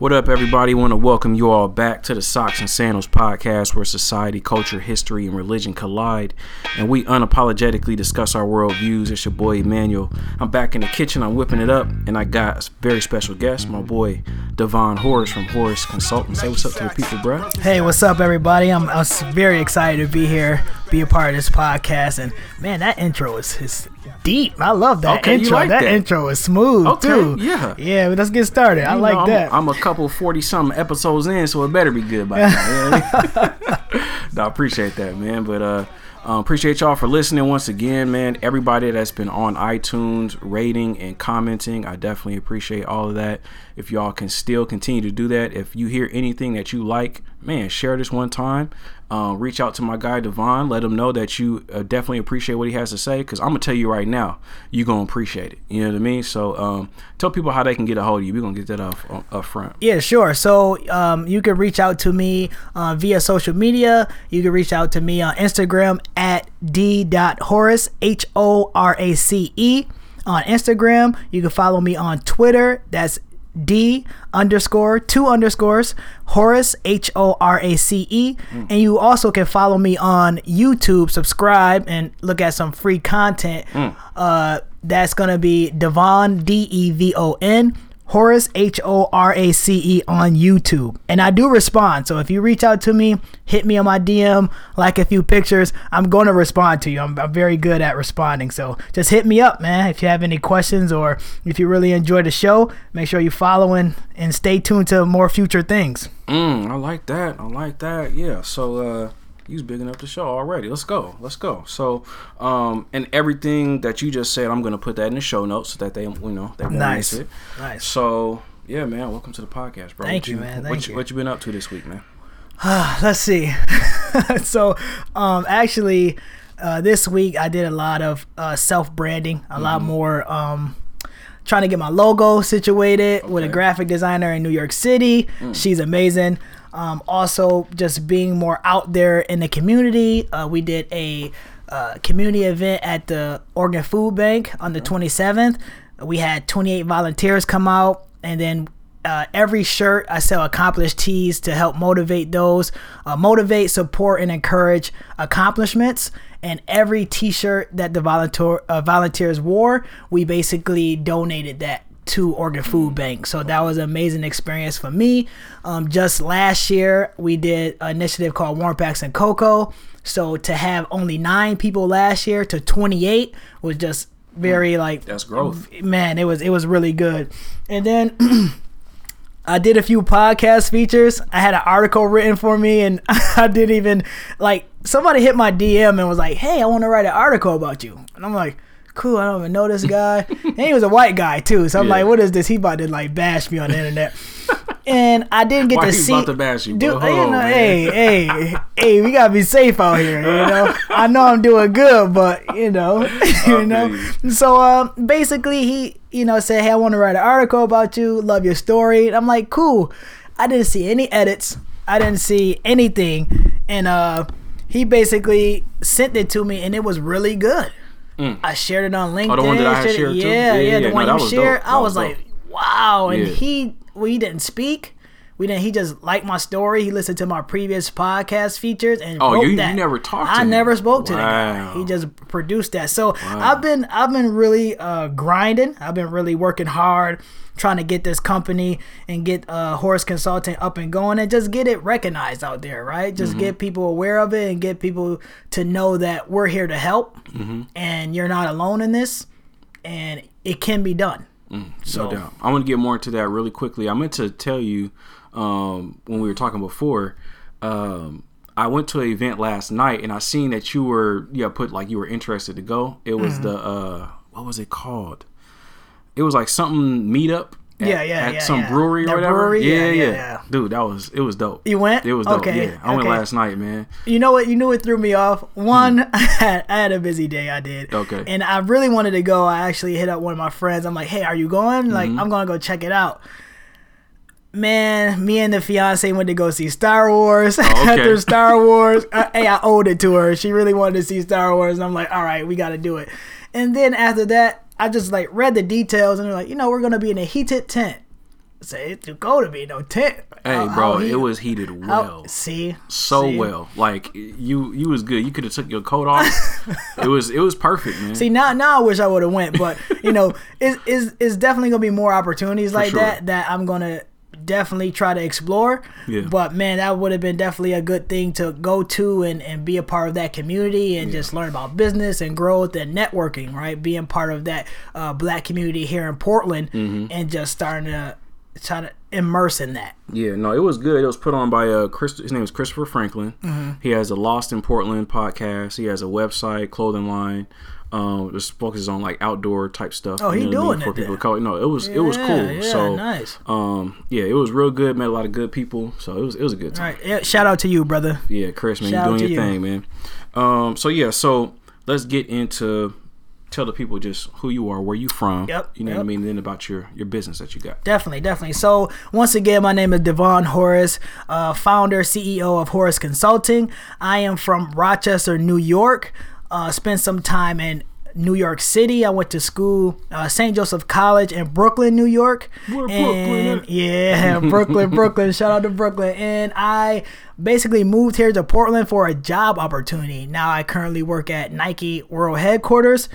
What up, everybody? Want to welcome you all back to the Socks and Sandals podcast, where society, culture, history, and religion collide, and we unapologetically discuss our worldviews. It's your boy Emmanuel. I'm back in the kitchen. I'm whipping it up, and I got a very special guest, my boy Devon Horace from Horace Consultants. Say what's up to the people, bro. Hey, what's up, everybody? I'm, I'm very excited to be here, be a part of this podcast, and man, that intro is, is deep. I love that Okay, you intro. like that, that. intro is smooth Okay, too. yeah. yeah. Let's get started. I like know, I'm, that. I'm, a couple forty something episodes in, so it better be good by now. No, I appreciate that, man. But uh, um, appreciate y'all for listening once again, man. Everybody that's been on iTunes rating and commenting, I definitely appreciate all of that. If y'all can still continue to do that, if you hear anything that you like, man, share this one time. Um, reach out to my guy Devon. Let him know that you uh, definitely appreciate what he has to say. Because I'm gonna tell you right now, you gonna appreciate it. You know what I mean? So um, tell people how they can get a hold of you. We're gonna get that up up front. Yeah, sure. So um, you can reach out to me uh, via social media. You can reach out to me on Instagram at d.horace, H O R A C E. On Instagram, you can follow me on Twitter. That's D underscore two underscores Horace H O R A C E, and you also can follow me on YouTube. Subscribe and look at some free content. Uh, that's gonna be Devon D E V O N Horace H O R A C E on YouTube. And I do respond. So if you reach out to me, hit me on my DM, like a few pictures, I'm going to respond to you. I'm, I'm very good at responding. So just hit me up, man. If you have any questions or if you really enjoy the show, make sure you following and stay tuned to more future things. Mm, I like that. I like that. Yeah. So uh he's bigging up the show already. Let's go. Let's go. So um and everything that you just said, I'm gonna put that in the show notes so that they you know they won't Nice. miss it. Nice. So yeah, man. Welcome to the podcast, bro. Thank What you, man. what Thank you, you. What you been up to this week, man? Let's see. so, um, actually, uh, this week I did a lot of uh, self branding, a lot more um, trying to get my logo situated with a graphic designer in New York City. She's amazing. Um, also, just being more out there in the community. Uh, we did a uh, community event at the Oregon Food Bank on the 27th. We had 28 volunteers come out, and then uh, every shirt I sell accomplished tees to help motivate those, uh, motivate, support, and encourage accomplishments. And every T-shirt that the volunteer uh, volunteers wore, we basically donated that to Oregon Food Bank. So that was an amazing experience for me. Um, just last year, we did an initiative called Warm Packs and Cocoa. So to have only nine people last year to 28 was just very like That's growth. man it was it was really good and then i did a few podcast features i had an article written for me and i didn't even like somebody hit my dm and was like hey i want to write an article about you and i'm like cool i don't even know this guy and he was a white guy too so i'm Yeah. like what is this he about to like bash me on the internet and i didn't get Why to he see about to bash you, Dude, you know, man. hey, hey, hey, we gotta be safe out here. You know, I know I'm doing good, but you know, you know. feel So, uh, basically, he, you know, said, "Hey, I want to write an article about you. Love your story." And I'm like, "Cool." I didn't see any edits. I didn't see anything, and uh, he basically sent it to me, and it was really good. I shared it on LinkedIn. Mm. Oh, the one that I had shared wow. We didn't. He just liked my story. He listened to my previous podcast features and Oh, you- you never talked to I him. never spoke to the guy. He just produced that. So I've been I've been really uh, grinding. I've been really working hard, trying to get this company and get uh, Horace Consulting up and going, and just get it recognized out there. Right, just Mm-hmm. get people aware of it and get people to know that we're here to help, Mm-hmm. and you're not alone in this, and it can be done. So No doubt. I want to get more into that really quickly. I meant to tell you um, when we were talking before. Um, I went to an event last night and I seen that you were yeah put like you were interested to go. It was the uh, what was it called? It was like something meetup. At, Yeah, yeah, at yeah, some yeah. brewery That or whatever. brewery? Yeah, Yeah, yeah. Dude, that was it was dope. You went? It was dope. Okay, Yeah, I went last night, man. You know what? You knew it threw me off. One, I, had, I had a busy day. I did. Hmm. Okay. And I really wanted to go. I actually hit up one of my friends. I'm like, "Hey, are you going? Like, Mm-hmm. I'm gonna go check it out." Man, me and the fiance went to go see Star Wars. Oh, okay. After Star Wars, uh, hey, I owed it to her. She really wanted to see Star Wars, and I'm like, "All right, we got to do it." And then after that, I just like read the details, and they're like, "You know, we're gonna be in a heated tent." say it's too cold to be in no tent. Hey, How- bro, he- it was heated well. see, so see? well. Like you, you was good. You could have took your coat off. it was, it was perfect, man. See now, now I wish I would have went, but you know, is is is definitely gonna be more opportunities like sure. that that I'm gonna definitely try to explore. Yeah. But man, that would have been definitely a good thing to go to and, and be a part of that community and just learn about business and growth and networking, right? Being part of that uh, black community here in Portland Mm-hmm. and just starting to try to immerse in that. Yeah, no, it was good. It was put on by uh, Chris. His name is Christopher Franklin. Mm-hmm. He has a Lost in Portland podcast. He has a website, clothing line. Um, just focuses on like outdoor type stuff. Oh, he you know what I doing for it people then. to call. No, it was it was cool. yeah, so nice. Um, yeah, it was real good. Met a lot of good people. So it was it was a good time. right, yeah, shout out to you, brother. Yeah, Chris, man, Shout you're doing your you. thing, man. Um, so yeah, so let's get into tell the people just who you are, where you from. Yep, You know what I yep. mean? Then about your your business that you got. Definitely, definitely. So once again, my name is Devon Horace, uh, founder, CEO of Horace Consulting. I am from Rochester, New York. Uh, spent some time in New York City. I went to school, uh, St. Joseph College in Brooklyn, New York. Where and, Brooklyn Yeah, Brooklyn, Brooklyn. Shout out to Brooklyn. And I basically moved here to Portland for a job opportunity. Now I currently work at Nike World Headquarters,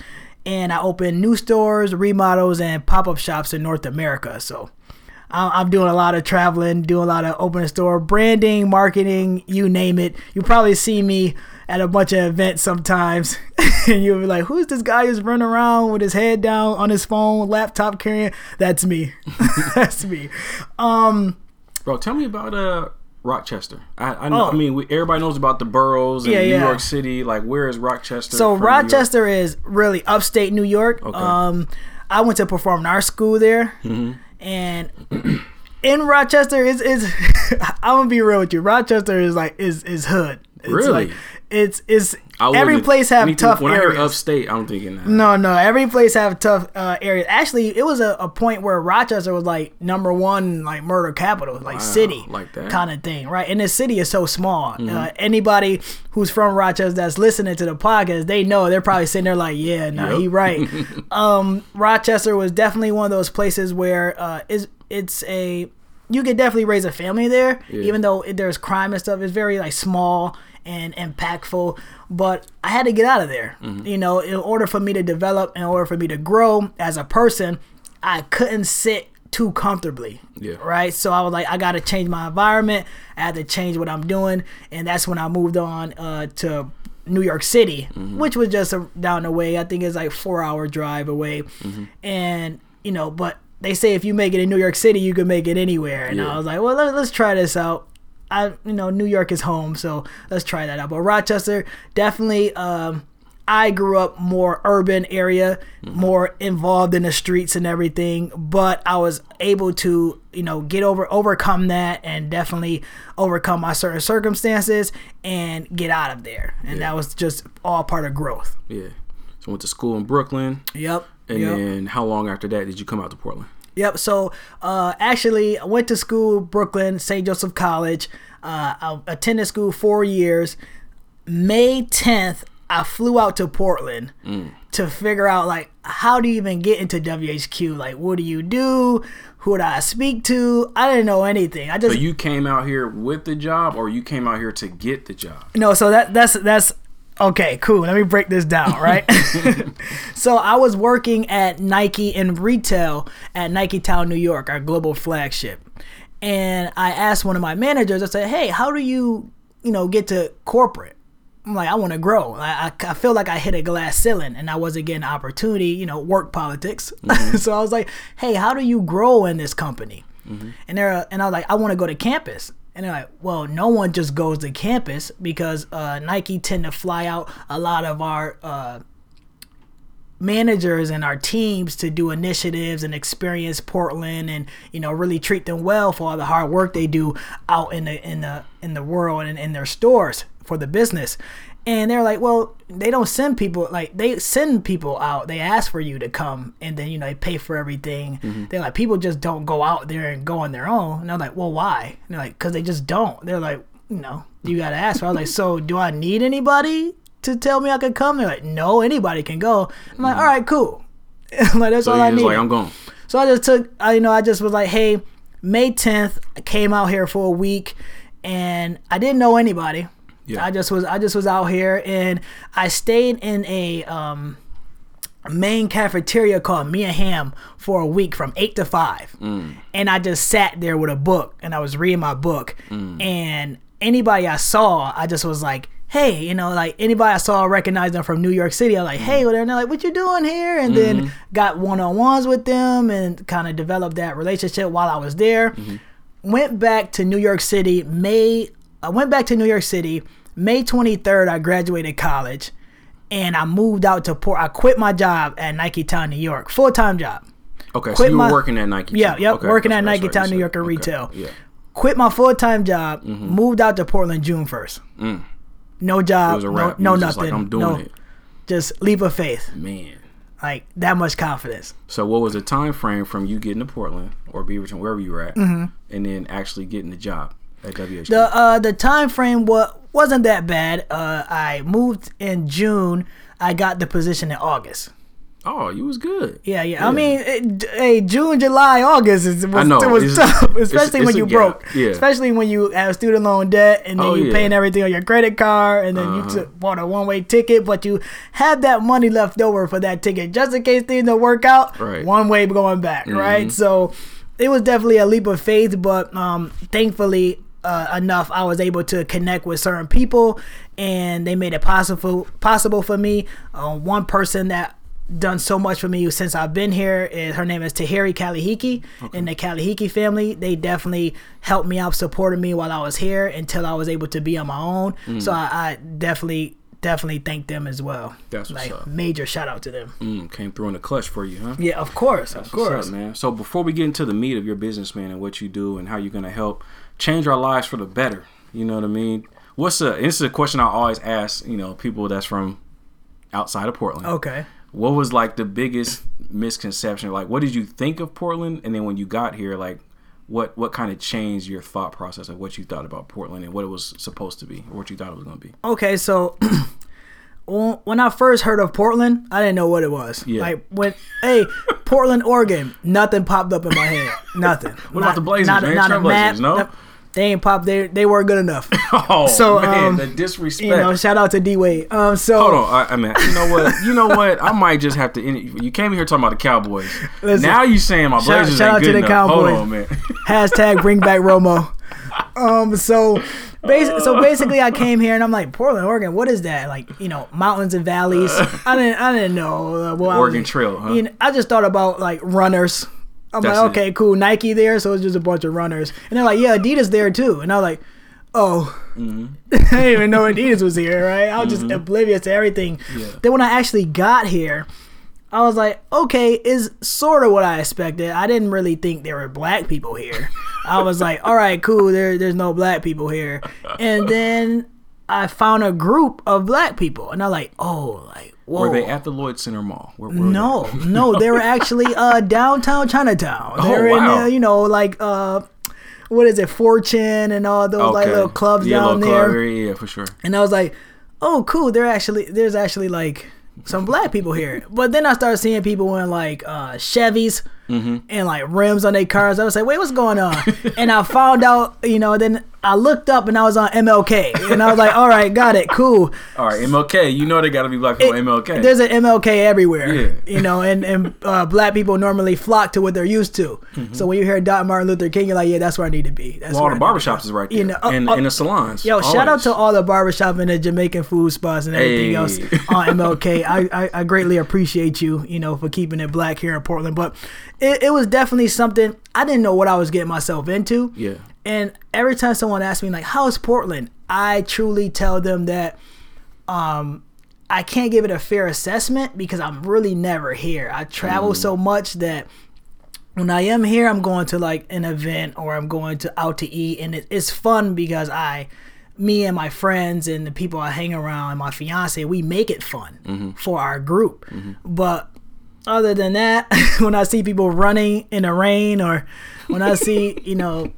and I open new stores, remodels, and pop up shops in North America. So. I'm doing a lot of traveling, doing a lot of opening store branding, marketing, you name it. You probably see me at a bunch of events sometimes, and you'll be like, "Who's this guy who's running around with his head down on his phone, laptop carrying?" That's me. That's me. Um, Bro, tell me about uh Rochester. I I, know, Oh. I mean, we, everybody knows about the boroughs and Yeah, New yeah. York City. Like, where is Rochester? so from New York? Rochester is really upstate New York. Okay. Um, I went to perform in our school there, Mm-hmm. and in Rochester is is I'm gonna be real with you. Rochester is like is is hood. It's Really? like it's it's every place have anything- tough When areas. I hear upstate, I'm thinking that. No, no. Every place have tough uh, areas. Actually, it was a, a point where Rochester was like number one, like murder capital, like city, like that. Mm-hmm. kind of thing, right? And the city is so small. Uh, anybody who's from Rochester that's listening to the podcast, they know they're probably sitting there like, yeah, no, Yep. he right. um, Rochester was definitely one of those places where uh, is it's a you could definitely raise a family there, even though it, there's crime and stuff. It's very like small and impactful. But I had to get out of there. Mm-hmm. You know, in order for me to develop, in order for me to grow as a person, I couldn't sit too comfortably. Yeah. Right. So I was like, I got to change my environment. I had to change what I'm doing, and that's when I moved on uh, to New York City, which was just a, down the way. I think it's like four hour drive away, and you know, but they say if you make it in New York City, you can make it anywhere. And Yeah. I was like, well, let, let's try this out. I, you know, New York is home, so let's try that out. But Rochester, definitely. Um, I grew up more urban area, more involved in the streets and everything, but I was able to, you know, get over overcome that and definitely overcome my certain circumstances and get out of there. And that was just all part of growth. Yeah. So I went to school in Brooklyn, Yep. and yep. then how long after that did you come out to Portland? Yep. So, uh, actually, I went to school, Brooklyn, St. Joseph College. Uh, I attended school four years. May 10th, I flew out to Portland to figure out, like, how do you even get into WHQ? Like, what do you do? Who do I speak to? I didn't know anything. I just So you came out here with the job, or you came out here to get the job? no so that that's that's okay cool let me break this down right so i was working at nike in retail at nike town new york our global flagship and i asked one of my managers i said hey how do you you know get to corporate I'm like, I want to grow. I, I, I feel like I hit a glass ceiling and I wasn't getting opportunity, you know, work politics. Mm-hmm. so I was like, hey, how do you grow in this company? Mm-hmm. And they're and I was like, I want to go to campus. And they're like, well, no one just goes to campus because uh, Nike tend to fly out a lot of our uh, managers and our teams to do initiatives and experience Portland and you know really treat them well for all the hard work they do out in the in the in the world and in their stores for the business. And they're like, well, they don't send people like they send people out. They ask for you to come, and then you know they pay for everything. Mm-hmm. They're like, people just don't go out there and go on their own. And I'm like, well, why? And they're like, because they just don't. They're like, you know, you gotta ask. For. I was like, so do I need anybody to tell me I could come? They're like, no, anybody can go. I'm like, mm-hmm. all right, cool. like that's So all I need. Like, I'm going. So I just took, I you know, I just was like, hey, May 10th, I came out here for a week, and I didn't know anybody. Yeah. I just was I just was out here, and I stayed in a um, main cafeteria called Mia Hamm for a week from eight to five, mm. and I just sat there with a book and I was reading my book, mm. and anybody I saw, I just was like. Hey, you know, like anybody I saw, I recognized them from New York City. I was like, hey, mm. well, they're like, what you doing here? And then mm-hmm. got one on ones with them and kind of developed that relationship while I was there. Mm-hmm. Went back to New York City May. I went back to New York City May 23rd. I graduated college and I moved out to Port. I quit my job at Nike Town, New York, full time job. Okay, so Quit you were my- working at Nike. Yeah, too. yep, Okay, working at Nike right, Town, New. York in Okay, retail. Yeah. Quit my full time job, moved out to Portland June 1st. No Mm. It job, no, no nothing. like, I'm doing no, it, just leap of faith, man. like that much confidence. So, what was the time frame from you getting to Portland or Beaverton, wherever you were at, and then actually getting the job at? Mm-hmm. The uh the time frame wa- wasn't that bad. Uh, I moved in June. I got the position in August. oh, you was good. Yeah, yeah. I mean, it, hey, June, July, August is was, know. it was It's- tough, especially it's when a you gap. broke. Yeah. Especially when you have student loan debt and then Oh, you yeah. paying everything on your credit card, and then Uh-huh. you took, bought a one way ticket, but you had that money left over for that ticket just in case things don't work out. Right. Mm-hmm. One way going back, right? So it was definitely a leap of faith, but um, thankfully. Uh, enough, I was able to connect with certain people, and they made it possible possible for me. Uh, one person that done so much for me since I've been here. Is, her name is Tahiri Kalihiki in the Kalihiki family. They definitely helped me out, supported me while I was here until I was able to be on my own. Mm. So I, I definitely, definitely thank them as well. That's what's like up. major shout out to them. Mm, came through in the clutch for you, huh? Yeah, of course, of That's what's course. up, man. So before we get into the meat of your business, man, and what you do and how you're gonna help change our lives for the better, you know what I mean? What's a? This is a question I always ask, you know, people that's from outside of Portland. Okay. What was like the biggest misconception? Like, what did you think of Portland, and then when you got here, like, what what kind of changed your thought process of what you thought about Portland and what it was supposed to be, or what you thought it was gonna be? Okay, so when I first heard of Portland, I didn't know what it was. Yeah. Like when, hey, Portland, Oregon, nothing popped up in my head. Nothing. What about the Blazers, Not, man? Trailblazers, no? They ain't popped. They they weren't good enough. Oh So, man, um, the disrespect. you know, shout out to D Wade. Um, so Hold on, I, I mean, you know what? You know what? I might just have to. You came here talking about the Cowboys. Listen, now you saying my shout- Blazers shout ain't out to the enough. Cowboys. Hold on, man. hashtag bring back Romo. Um, so, basi- so basically, I came here and I'm like, Portland, Oregon. What is that? Like, you know, mountains and valleys. I didn't, I didn't know. Uh, well, I was- Oregon Trail, huh? You know, I just thought about like runners. I'm That's like, it. okay, cool, Nike there, so it's just a bunch of runners. And they're like, yeah, Adidas there too. And I was like, oh, Mm-hmm. I didn't even know Adidas was here, right? I was just oblivious to everything. Yeah. Then when I actually got here, I was like, okay, is sort of what I expected. I didn't really think there were black people here. I was like, all right, cool. There, there's no black people here. And then I found a group of black people, and I'm like, oh, like, whoa. Were they at the Lloyd Center Mall? Where, where No, no, they were actually uh downtown Chinatown. They Oh, were in wow. uh, you know, like uh what is it, Fortune and all those they? like little clubs yeah, down little there. Club area, yeah, for sure. And I was like, "Oh, cool. There actually there's actually like some black people here." But then I started seeing people in like uh Chevys Mm-hmm. and like rims on their cars. I was like, "Wait, what's going on?" and I found out, you know, then I looked up and I was on MLK. And I was like, "All right, got it. Cool." All right, MLK. You know they got to be black people. on MLK. There's an MLK everywhere. Yeah. You know, and, and uh, black people normally flock to what they're used to. So when you hear Dr. Martin Luther King, you're like, yeah, that's where I need to be. That's well, all the I need to be." barbershops is right there, You know, uh, and, uh, and the salons. Yo, shout out to all the barbershop and the Jamaican food spots and everything Hey. else on MLK. I, I, I greatly appreciate you, you know, for keeping it black here in Portland. But it, it was definitely something I didn't know what I was getting myself into. Yeah. And every time someone asks me like, "How's Portland?" I truly tell them that um I can't give it a fair assessment because I'm really never here. I travel mm. so much that when I am here, I'm going to like an event or I'm going to out to eat, and it, it's fun because I, me and my friends and the people I hang around, and my fiance, we make it fun mm-hmm. for our group. Mm-hmm. But other than that, when I see people running in the rain or when I see you know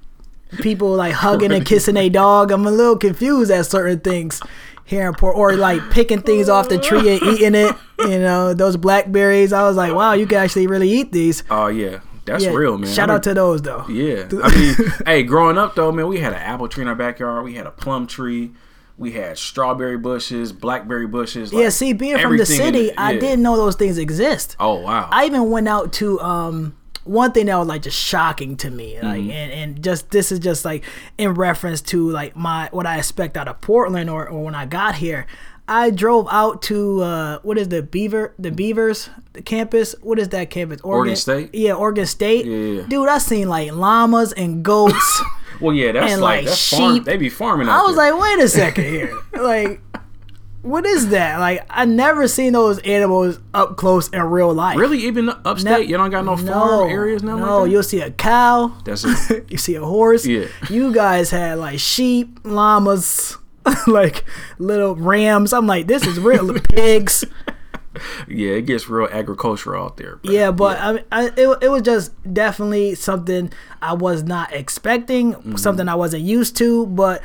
people like hugging and kissing a dog, I'm a little confused at certain things here in Port, or like picking things off the tree and eating it. You know those blackberries. I was like, wow, you can actually really eat these. Oh yeah, That's Yeah, real, man. Shout I out to those though. Yeah. I mean, hey, growing up though, man, we had an apple tree in our backyard. We had a plum tree. We had strawberry bushes, blackberry bushes. Yeah, see, being from the everything in city, I didn't know those things exist. Oh wow. I even went out to um one thing that was like just shocking to me like Mm-hmm. and, and just this is just like in reference to like my what i expect out of portland or, or when i got here i drove out to uh what is the beaver the beavers the campus what is that campus Oregon State? yeah oregon state Yeah. dude i seen like llamas and goats well, yeah, that's and, like, like, that's farm. They be farming. I was there. like, wait a second here. like, what is that? Like, I never seen those animals up close in real life. really, even upstate, you don't got no farm areas now. No, like you'll see a cow. That's it. you see a horse. Yeah. You guys had like sheep, llamas, like little rams. I'm like, this is real. Pigs. yeah, it gets real agricultural out there. Yeah, but I, mean, I it, it was just definitely something I was not expecting, Mm-hmm. something I wasn't used to. But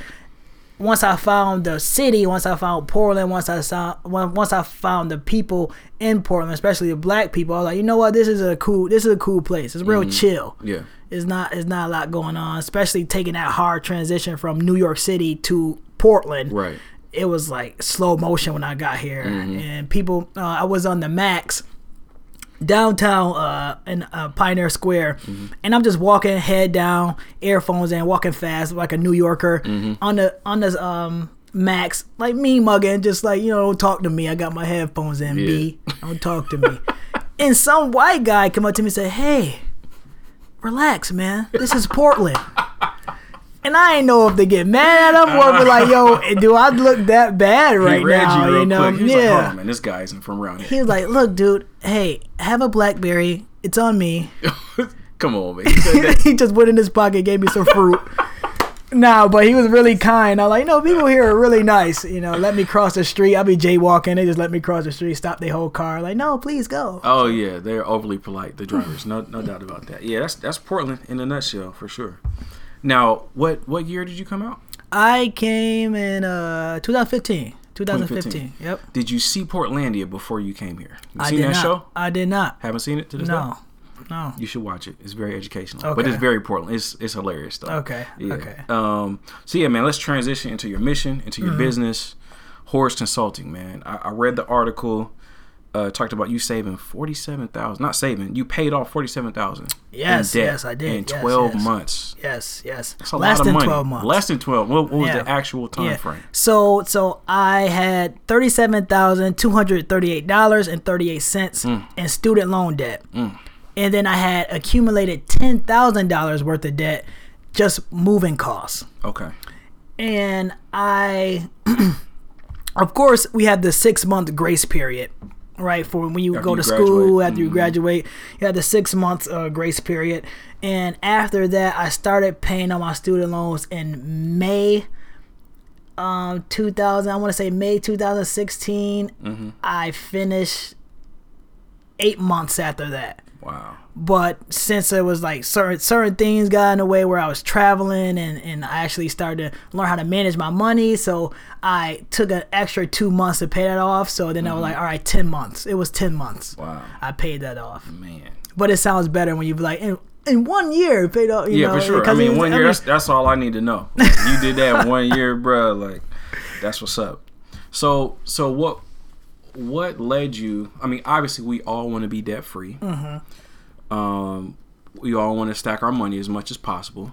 once I found the city, once I found Portland, once I saw, once I found the people in Portland, especially the black people, I was like, you know what, this is a cool, this is a cool place. It's real chill. Mm-hmm. yeah. It's not, it's not a lot going on, especially taking that hard transition from New York City to Portland Right. it was like slow motion when I got here, Mm-hmm. and people. Uh, I was on the Max downtown uh, in uh, Pioneer Square, Mm-hmm. and I'm just walking head down, earphones in, walking fast like a New Yorker Mm-hmm. on the on the um, Max, like me mugging, just like you know, don't talk to me. I got my headphones in, B. Don't talk to me. and some white guy come up to me and say, "Hey, relax, man. This is Portland." And I ain't know if they get mad at him or be like, "Yo, eh, do I look that bad right he now?" you You know, quick. He was yeah. like, "Hold on, man, this guy isn't from around He here." was like, "Look, dude. Hey, have a BlackBerry. It's on me." Come on, man. He he just went in his pocket, gave me some fruit. nah, but he was really kind. I was like, no, people here are really nice. You know, let me cross the street. I'll be jaywalking. They just let me cross the street, stop their whole car. Like, no, please go. Oh yeah, they're overly polite. The drivers, no, no doubt about that. Yeah, that's that's Portland in a nutshell for sure. Now, what what year did you come out? I came in uh 2015. 2015. 2015. Yep. Did you see Portlandia before you came here? You I seen did that not. show? I did not. Haven't seen it to this day. No. No. You should watch it. It's very educational, but it's very Portland. It's it's hilarious though. Okay, Yeah. okay. Um. So yeah, man. Let's transition into your mission, into Mm-hmm. your business, Horace Consulting. Man, I, I read the article. Uh, talked about you saving forty seven thousand. Not saving. You paid off forty seven thousand. Yes, yes, I did. In Yes, twelve yes. months. Yes, yes. That's a Less lot of than money. 12 months. Less than twelve. What, what was Yeah. the actual time Yeah. frame? So so I had thirty seven thousand two hundred thirty eight dollars and thirty eight cents Mm. in student loan debt, and then I had accumulated ten thousand dollars worth of debt just moving costs. Okay. And I, of course, we had the six month grace period, right? For when you After go to. Mm-hmm. school, after you graduate, you had the six months uh, grace period. And after that, I started paying on my student loans in May. Um, 2000, I want to say May 2016. Mm-hmm. I finished eight months after that Wow. But since it was like certain certain things got in the way where I was traveling and and I actually started to learn how to manage my money, so I took an extra two months to pay that off. So then I was like, all right, ten months. It was ten months. Mm-hmm. Wow. I paid that off, Man. but it sounds better when you be like, in, in one year, paid off. You Yeah, know, for sure. I mean, one I year. mean, that's that's all I need to know. You did that one year, bro. Like, that's what's up. So, so what? What led you? I mean, obviously, we all want to be debt free. Mm-hmm. Um, we all want to stack our money as much as possible,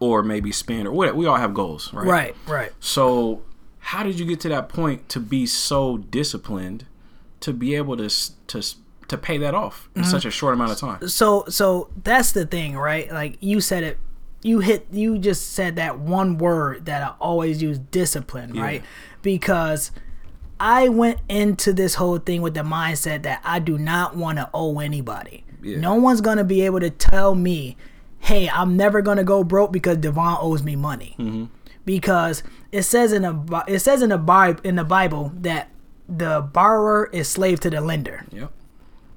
or maybe spend or whatever. We all have goals, right? right, right. So, how did you get to that point to be so disciplined to be able to to to pay that off in such a short amount of time? so so that's the thing right like you said it you hit you just said that one word that i always use discipline right because i went into this whole thing with the mindset that i do not want to owe anybody Yeah. no one's gonna be able to tell me hey i'm never gonna go broke because devon owes me money mm-hmm. because it says in a it says in the Bible in the bible that the borrower is slave to the lender Yep.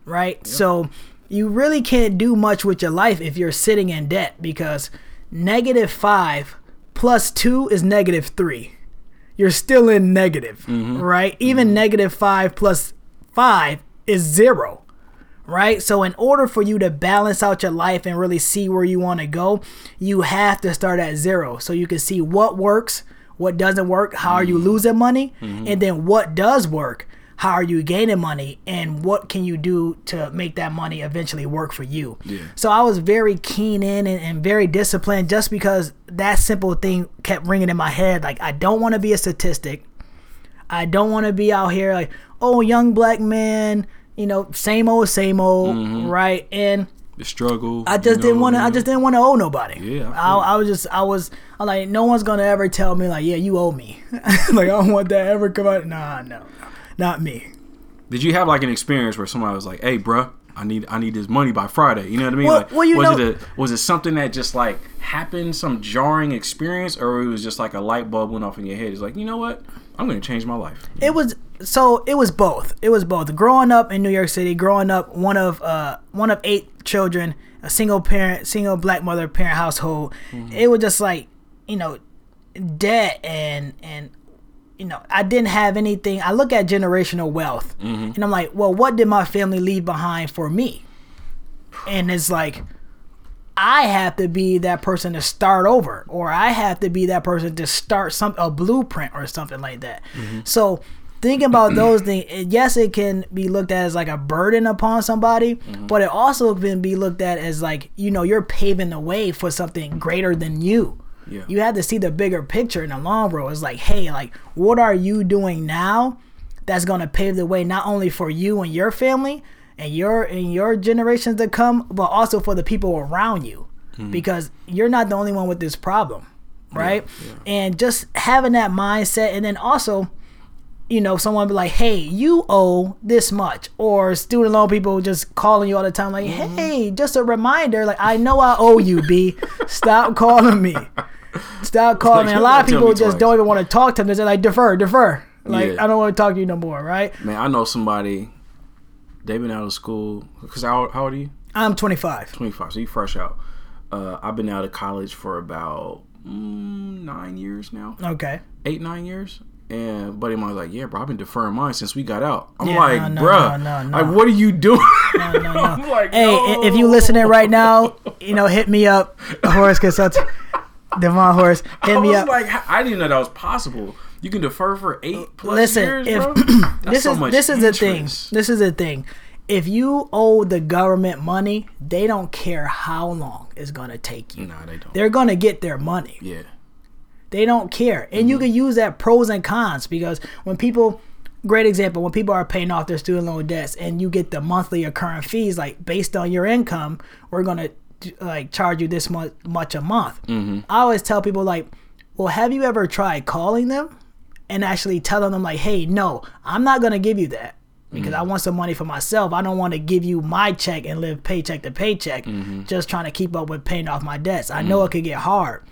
right? So you really can't do much with your life if you're sitting in debt because negative five plus two is negative three. You're still in negative, mm-hmm. right? Even mm-hmm. negative five plus five is zero, right? So, in order for you to balance out your life and really see where you want to go, you have to start at zero so you can see what works, what doesn't work, how are you Mm-hmm. losing money, and then what does work. How are you gaining money and what can you do to make that money eventually work for you? Yeah. So I was very keen in and, and very disciplined just because that simple thing kept ringing in my head. Like, I don't want to be a statistic. I don't want to be out here like, oh, young black man, you know, same old, same old, mm-hmm. right? And The struggle. I just didn't want to. I just didn't want to owe nobody. Yeah, I I, I, was just. I was. I'm like, no one's gonna ever tell me like, yeah, you owe me. like, I don't want that ever come out. Nah, no, not me. Did you have like an experience where somebody was like, "Hey, bruh, I need I need this money by Friday." You know what I mean? Well- like, well, you was know- it a, was it something that just like happened, some jarring experience, or it was just like a light bulb went off in your head? It's like, you know what? I'm gonna change my life. It was so. It was both. It was both. Growing up in New York City, growing up one of uh one of eight children, a single parent, single black mother parent household. Mm-hmm. It was just like you know, debt and and you know, I didn't have anything. I look at generational wealth, mm-hmm. and I'm like, well, what did my family leave behind for me? And it's like, I have to be that person to start over, or I have to be that person to start some a blueprint or something like that. Mm-hmm. So thinking about those things, yes, it can be looked at as like a burden upon somebody, mm-hmm. but it also can be looked at as like you know you're paving the way for something greater than you. Yeah. You have to see the bigger picture in the long run. It's like, hey, like what are you doing now that's gonna pave the way not only for you and your family and your and your generations to come, but also for the people around you. Mm-hmm. Because you're not the only one with this problem. Right? And just having that mindset and then also you know, someone be like, "Hey, you owe this much," or student loan people just calling you all the time, like, "Hey, just a reminder, like I know I owe you, B. Stop calling me. Stop calling me." A lot of people just twice. don't even want to talk to them. They're like, "Defer, defer." Like Yeah. I don't want to talk to you no more, right? Man, I know somebody. They've been out of school. Cause how, how old are you? I'm 25. 25. So you fresh out. Uh, I've been out of college for about mm, nine years now. Okay. eight nine years. And buddy mine was like, "Yeah, bro, I've been deferring mine since we got out." I'm Yeah, like, no, no, "Bruh, no, no, like, what are you doing?" No, no, no. I'm like, hey, no. if you listening right now, you know, hit me up, Horace Consulting, Devon Horace, hit me up. like, I didn't know that was possible. You can defer for eight plus Listen, years, if this so is this is the thing. This is the thing. If you owe the government money, they don't care how long it's gonna take you. Nah, they don't. They're gonna get their money. yeah, They don't care. And you Mm-hmm. can use that pros and cons because when people great example, when people are paying off their student loan debts and you get the monthly occurring fees, like based on your income, we're gonna like charge you this much much a month. Mm-hmm. I always tell people like, well, have you ever tried calling them and actually telling them like, hey, no, I'm not gonna give you that. Because I want some money for myself. I don't want to give you my check and live paycheck to paycheck, just trying to keep up with paying off my debts. I know it could get hard.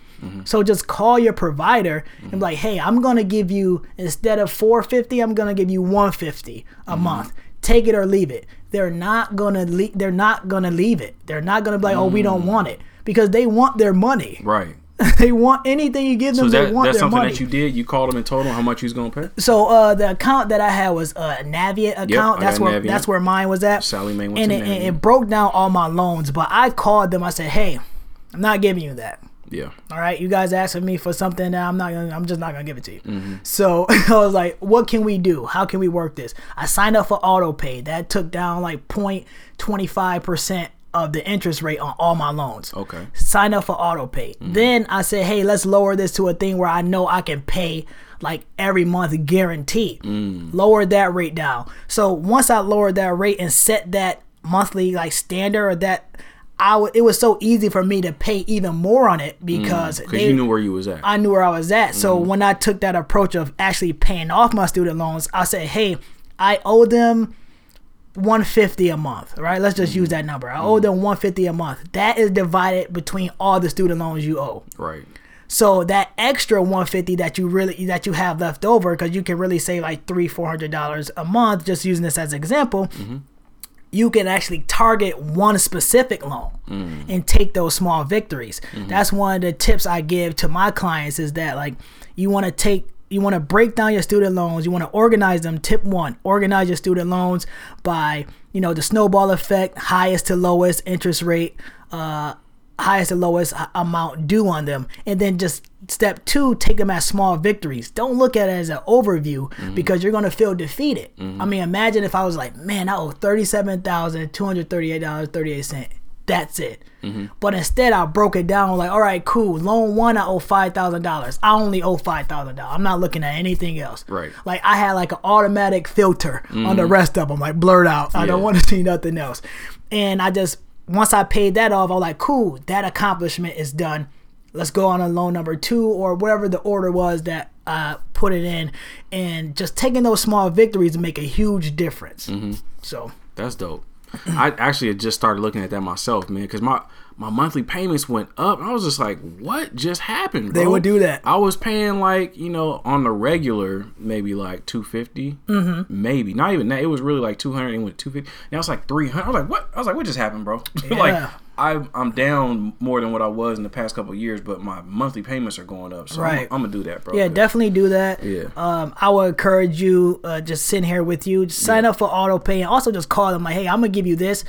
So just call your provider and be mm-hmm. like, "Hey, I'm gonna give you instead of 450, I'm gonna give you 150 a mm-hmm. month. Take it or leave it." They're not gonna le- they're not gonna leave it. They're not gonna be like, "Oh, we don't mm. want it," because they want their money. right. they want anything you give them. So is they that want that's their something money. that you did. You called them and told them how much you was gonna pay. So uh, the account that I had was a Navient account. I that's where Navient. that's where mine was at. Sallie Mae went and to it, it, Navient. it broke down all my loans. But I called them. I said, "Hey, I'm not giving you that. Yeah, All right, you guys asking me for something that I'm not gonna. I'm just not gonna give it to you." Mm-hmm. So I was like, "What can we do? How can we work this?" I signed up for auto pay. That took down like 0.25 percent of the interest rate on all my loans okay. sign up for auto pay. Then I said, hey, let's lower this to a thing where I know I can pay like every month guaranteed. Lower that rate down. So once I lowered that rate and set that monthly like standard or that I w- it was so easy for me to pay even more on it mm, because Because they, you knew where you was at. I knew where I was at. So mm-hmm. when I took that approach of actually paying off my student loans, I said, "Hey, I owe them 150 a month, right? Let's just use mm-hmm. that number. I owe mm-hmm. them 150 a month. That is divided between all the student loans you owe. right. So that extra 150 that you really that you have left over because you can really save like 3 400 dollars a month just using this as an example. You can actually target one specific loan and take those small victories. That's one of the tips I give to my clients is that like you want to take you want to break down your student loans, you want to organize them. Tip 1, organize your student loans by, you you know the snowball effect, highest to lowest interest rate, uh, highest and lowest amount due on them, and then just step two, take them as small victories. Don't look at it as an overview Mm-hmm. because you're gonna feel defeated. I mean, imagine if I was like, man, I owe thirty-seven thousand two hundred thirty-eight dollars thirty-eight cent. That's it. Mm-hmm. But instead, I broke it down like, all right, cool. Loan one, I owe five thousand dollars. I only owe five thousand dollars. I'm not looking at anything else. Right. Like I had like an automatic filter on the rest of them, like blurred out. I don't Mm-hmm. Want to see nothing else. And I just once I paid that off, I was like, cool, that accomplishment is done. Let's go on a loan number two or whatever the order was that I put it in, and just taking those small victories make a huge difference. Mm-hmm. So That's dope. I actually just started looking at that myself, man, because my my monthly payments went up. I was just like, "What just happened?" Bro? They would do that. I was paying like you know on the regular maybe like two mm-hmm. maybe not even that. It was really like two hundred and went two fifty. Now it's like three hundred. I was like, "What?" I was like, "What just happened, bro?" like Yeah. I I'm down more than what I was in the past couple of years, but my monthly payments are going up. So Right. I'm, I'm gonna do that, bro. Yeah, definitely do that. Yeah. Um, I would encourage you uh, just sitting here with you, just sign up for auto pay, and also just call them like, "Hey, I'm gonna give you this,"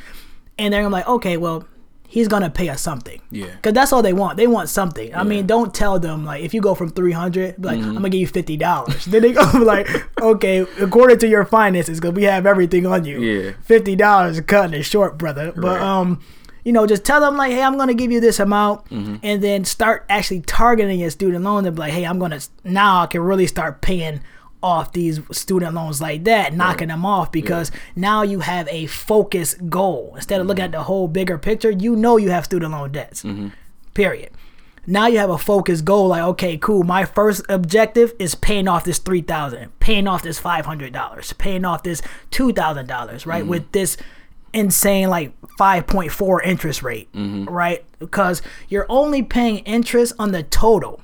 and they're gonna be like, "Okay, well, he's gonna pay us something." Yeah. Because that's all they want. They want something. I mean, don't tell them like if you go from three hundred, like Mm-hmm. I'm gonna give you fifty dollars. then they go like, "Okay, according to your finances, because we have everything on you. Yeah. fifty dollars is cutting it short, brother." But Right. um you know, just tell them like, hey, I'm gonna give you this amount, Mm-hmm. and then start actually targeting your student loan. And be like, hey, I'm gonna now I can really start paying off these student loans like that, knocking them off because now you have a focused goal instead of looking Mm-hmm. at the whole bigger picture. You know you have student loan debts. Mm-hmm. Period. Now you have a focused goal. Like, okay, cool. My first objective is paying off this three thousand, paying off this five hundred dollars, paying off this two thousand dollars, right? Mm-hmm. With this insane like 5.4 interest rate, mm-hmm. right? Because you're only paying interest on the total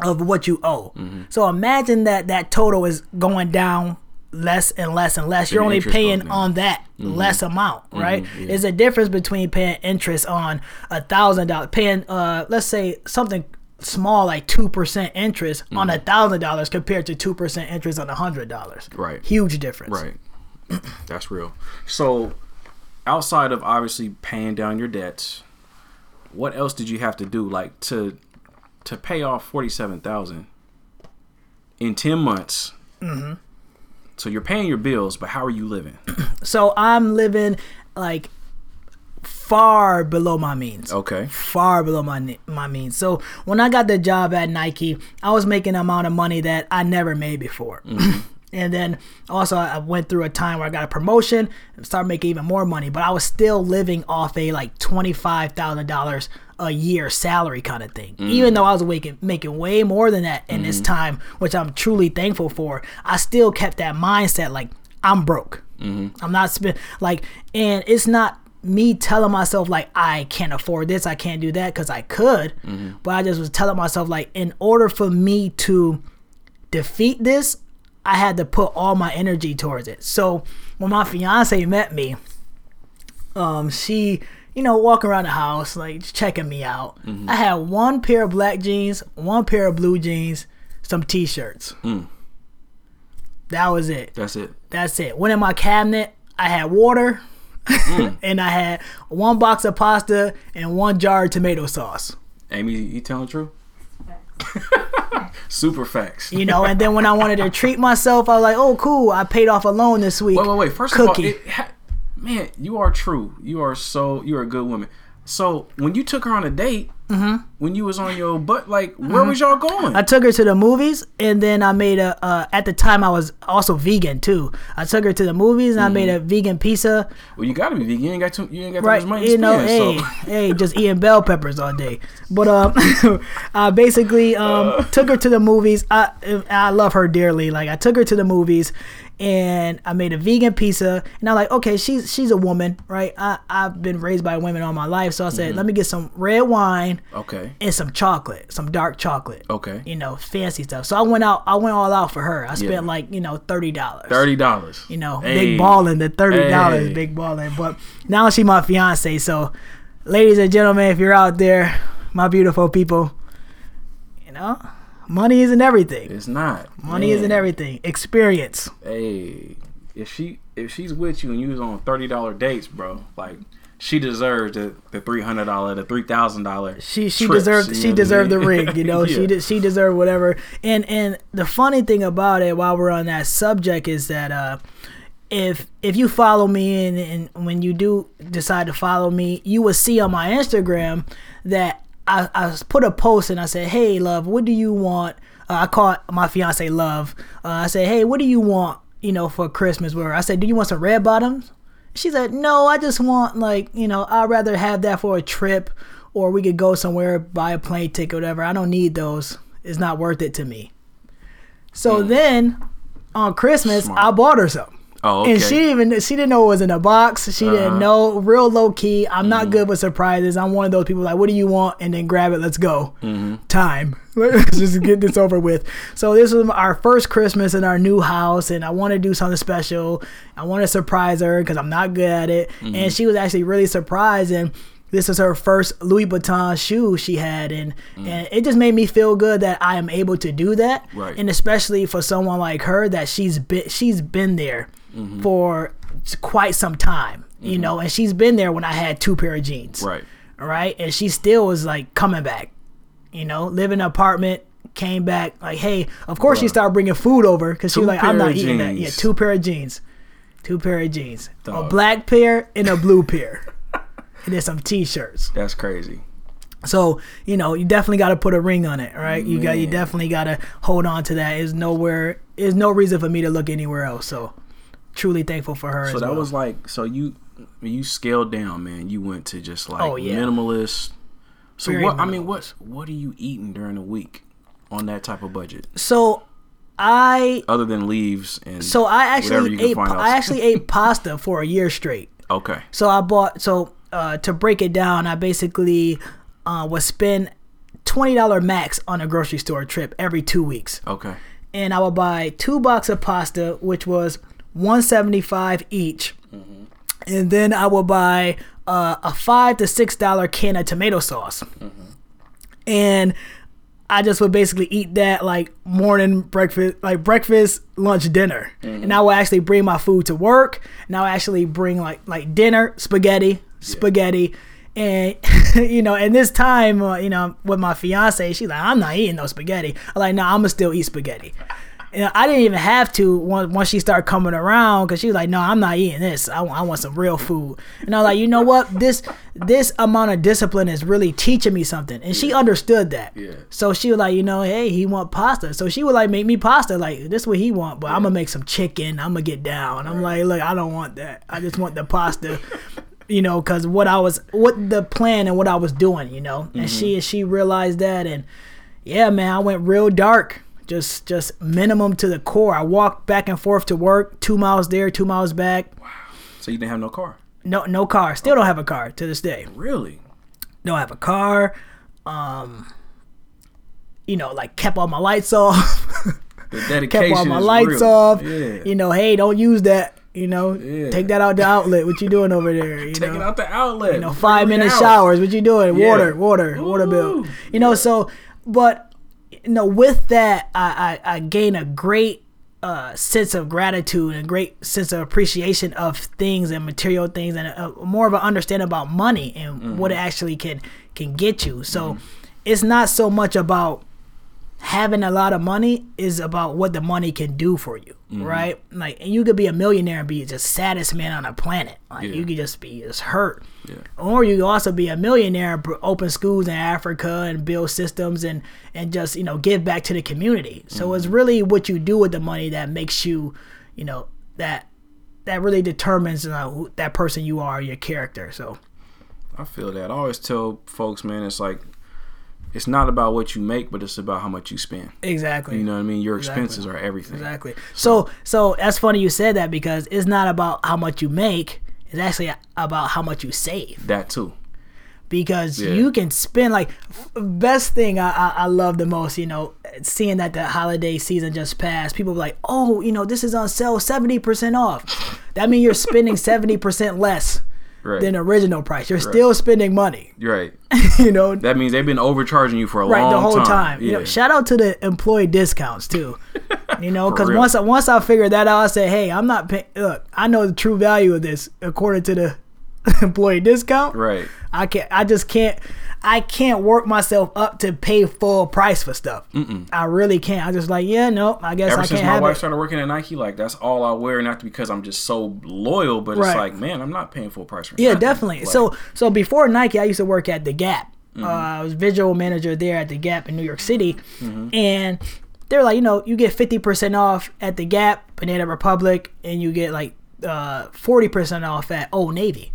of what you owe. Mm-hmm. So imagine that that total is going down less and less and less. You're only paying on that mm-hmm. less amount, mm-hmm. right? yeah. There's a difference between paying interest on a thousand dollars, paying uh let's say something small like two percent interest on a thousand dollars compared to two percent interest on a hundred dollars. Right. Huge difference. Right. That's real. So, outside of obviously paying down your debts, what else did you have to do, like to to pay off forty seven thousand in ten months? Mm-hmm. So you're paying your bills, but how are you living? So I'm living like far below my means. Okay. far below my my means. So when I got the job at Nike, I was making an amount of money that I never made before. and then also I went through a time where I got a promotion and started making even more money, but I was still living off a like twenty five thousand dollars a year salary kind of thing. Mm. Even though I was making making way more than that in this mm. time, which I'm truly thankful for, I still kept that mindset like I'm broke. Mm-hmm. I'm not spend like, and it's not me telling myself like I can't afford this, I can't do that because I could, mm-hmm. but I just was telling myself like in order for me to defeat this, I had to put all my energy towards it. So when my fiance met me, um, she you know walking around the house like checking me out. Mm-hmm. I had one pair of black jeans, one pair of blue jeans, some t-shirts. Mm. That was it. That's it. That's it. Went in my cabinet. I had water, mm. and I had one box of pasta and one jar of tomato sauce. Amy, you telling the truth? Super facts. You know, and then when I wanted to treat myself, I was like, "Oh, cool! I paid off a loan this week." Wait, wait, wait. First Cookie. of all, ha- man, you are true. You are so. You are a good woman. So when you took her on a date, when you was on your butt, like where was y'all going? Mm-hmm. I took her to the movies, and then I made a. Uh, at the time, I was also vegan too. I took her to the movies, and I made a vegan pizza. well, you gotta be vegan. You ain't got too. You ain't got Right, much money you know, spend. hey, so. hey, just eating bell peppers all day. But um, I basically um took her to the movies. I I love her dearly. Like I took her to the movies, and I made a vegan pizza. And I'm like, okay, she's she's a woman, right? I I've been raised by women all my life, so I said, Mm-hmm. let me get some red wine Okay. and some chocolate, some dark chocolate. Okay. You know, fancy stuff. So I went out. I went all out for her. I spent Yeah. like you know thirty dollars. Thirty dollars. You know, Hey. big balling. The thirty dollars, Hey. big balling. But now she my fiance. So, ladies and gentlemen, if you're out there, my beautiful people, you know, money isn't everything. It's not. Money Man. isn't everything. Experience. Hey, if she if she's with you and you was on thirty dollar dates, bro, like she deserves the the three hundred dollar, the three thousand dollar. She she deserved she deserved the ring, you know. yeah. She did she deserved whatever. And and the funny thing about it, while we're on that subject, is that uh, if if you follow me and, and when you do decide to follow me, you will see on my Instagram that I, I put a post and I said, "Hey, love, what do you want?" Uh, I called my fiance Love. Uh, I said, "Hey, what do you want?" You know, for Christmas. Where I said, "Do you want some red bottoms?" She said, "No, I just want like you know, I'd rather have that for a trip, or we could go somewhere, buy a plane ticket, whatever. I don't need those. It's not worth it to me." So mm. then, on Christmas, Smart. I bought her some. Oh, okay. And she didn't even she didn't know it was in a box. She uh-huh. didn't know. Real low key. I'm mm-hmm. not good with surprises. I'm one of those people like, what do you want? And then grab it. Let's go. Mm-hmm. Time. Let's just get this over with. So this was our first Christmas in our new house, and I want to do something special. I want to surprise her because I'm not good at it. Mm-hmm. And she was actually really surprised and this is her first Louis Vuitton shoe she had, and mm. and it just made me feel good that I am able to do that, right. and especially for someone like her that she's been she's been there mm-hmm. for quite some time, you mm-hmm. know, and she's been there when I had two pair of jeans. Right. All right. And she still was like coming back, you know, live in an apartment, came back like, hey, of course Bruh. she started bringing food over because she was like, I'm not eating that. Yeah, two pair of jeans. Two pair of jeans. Dog. A black pair and a blue pair. and then some t-shirts. That's crazy. So you know you definitely got to put a ring on it, right? You got you definitely got to hold on to that. Is nowhere is no reason for me to look anywhere else. So truly thankful for her. So that well. was like so you you scaled down, man. You went to just like oh, yeah. minimalist. So Very what? Minimalist. I mean, what's what are you eating during the week on that type of budget? So I other than leaves and so I actually ate I actually ate pasta for a year straight. Okay. So I bought so uh, to break it down, I basically uh, would spend twenty dollar max on a grocery store trip every two weeks. Okay. And I would buy two boxes of pasta, which was 175 each. Mm-hmm. And then I will buy uh, a five to six dollar can of tomato sauce. Mm-hmm. And I just would basically eat that like morning breakfast, like breakfast, lunch, dinner. Mm-hmm. And I will actually bring my food to work. And I'll actually bring like like dinner, spaghetti, yeah. spaghetti. And you know, and this time, uh, you know, with my fiance, she's like, "I'm not eating no spaghetti." I'm like, "No, nah, I'm gonna still eat spaghetti." You know, I didn't even have to once she started coming around because she was like, "No, I'm not eating this. I want, I want some real food." And I was like, "You know what? This this amount of discipline is really teaching me something." And she understood that. Yeah. So she was like, "You know, hey, he want pasta." So she would like make me pasta. Like this, is what he want, but yeah. I'm gonna make some chicken. I'm gonna get down. And I'm right. like, look, I don't want that. I just want the pasta. you know, because what I was, what the plan and what I was doing, you know, and mm-hmm. she she realized that, and yeah, man, I went real dark just just minimum to the core. I walked back and forth to work, two miles there, two miles back. Wow. So you didn't have no car? No, no car. Still okay. don't have a car to this day. Really? Don't have a car. Um, you know, like kept all my lights off. the dedication kept all my lights real. off. Yeah. You know, hey, don't use that. You know, yeah. take that out the outlet. What you doing over there? You take know? it out the outlet. You know, five minute showers. What you doing? Yeah. Water, water, Ooh. water bill. You know, so but you know, with that, I, I, I gain a great uh, sense of gratitude and great sense of appreciation of things and material things and a, a more of an understanding about money and mm-hmm. what it actually can can get you. So mm-hmm. it's not so much about having a lot of money is about what the money can do for you, mm-hmm. right? Like, and you could be a millionaire and be the saddest man on the planet. Like, yeah. you could just be just hurt. Yeah. Or you could also be a millionaire, and open schools in Africa and build systems and and just you know give back to the community. So mm-hmm. it's really what you do with the money that makes you, you know, that that really determines uh, who, that person you are, your character. So. I feel that. I always tell folks, man, it's like it's not about what you make, but it's about how much you spend. Exactly. You know what I mean? Your expenses exactly. are everything. Exactly. So, so that's funny you said that because it's not about how much you make. It's actually about how much you save. That too. Because yeah. you can spend like best thing I, I, I love the most, you know, seeing that the holiday season just passed. People like, oh, you know, this is on sale, seventy percent off. That means you're spending seventy percent less right. than original price. You're right. still spending money. Right. you know that means they've been overcharging you for a right, long time. Right, the whole time. time. Yeah. You know, shout out to the employee discounts too. You know, because once I once I figured that out, I said, "Hey, I'm not paying. Look, I know the true value of this according to the employee discount. Right. I can't. I just can't. I can't work myself up to pay full price for stuff. I really can't. I just like, yeah, no. I guess Ever I since my have wife it. started working at Nike, like that's all I wear, not because I'm just so loyal, but it's like, man, I'm not paying full price for Yeah, nothing. definitely. Like, so so before Nike, I used to work at the Gap. Mm-hmm. Uh, I was visual manager there at the Gap in New York City, Mm-hmm. and they're like, you know, you get fifty percent off at the Gap, Banana Republic, and you get like uh, forty percent off at Old Navy.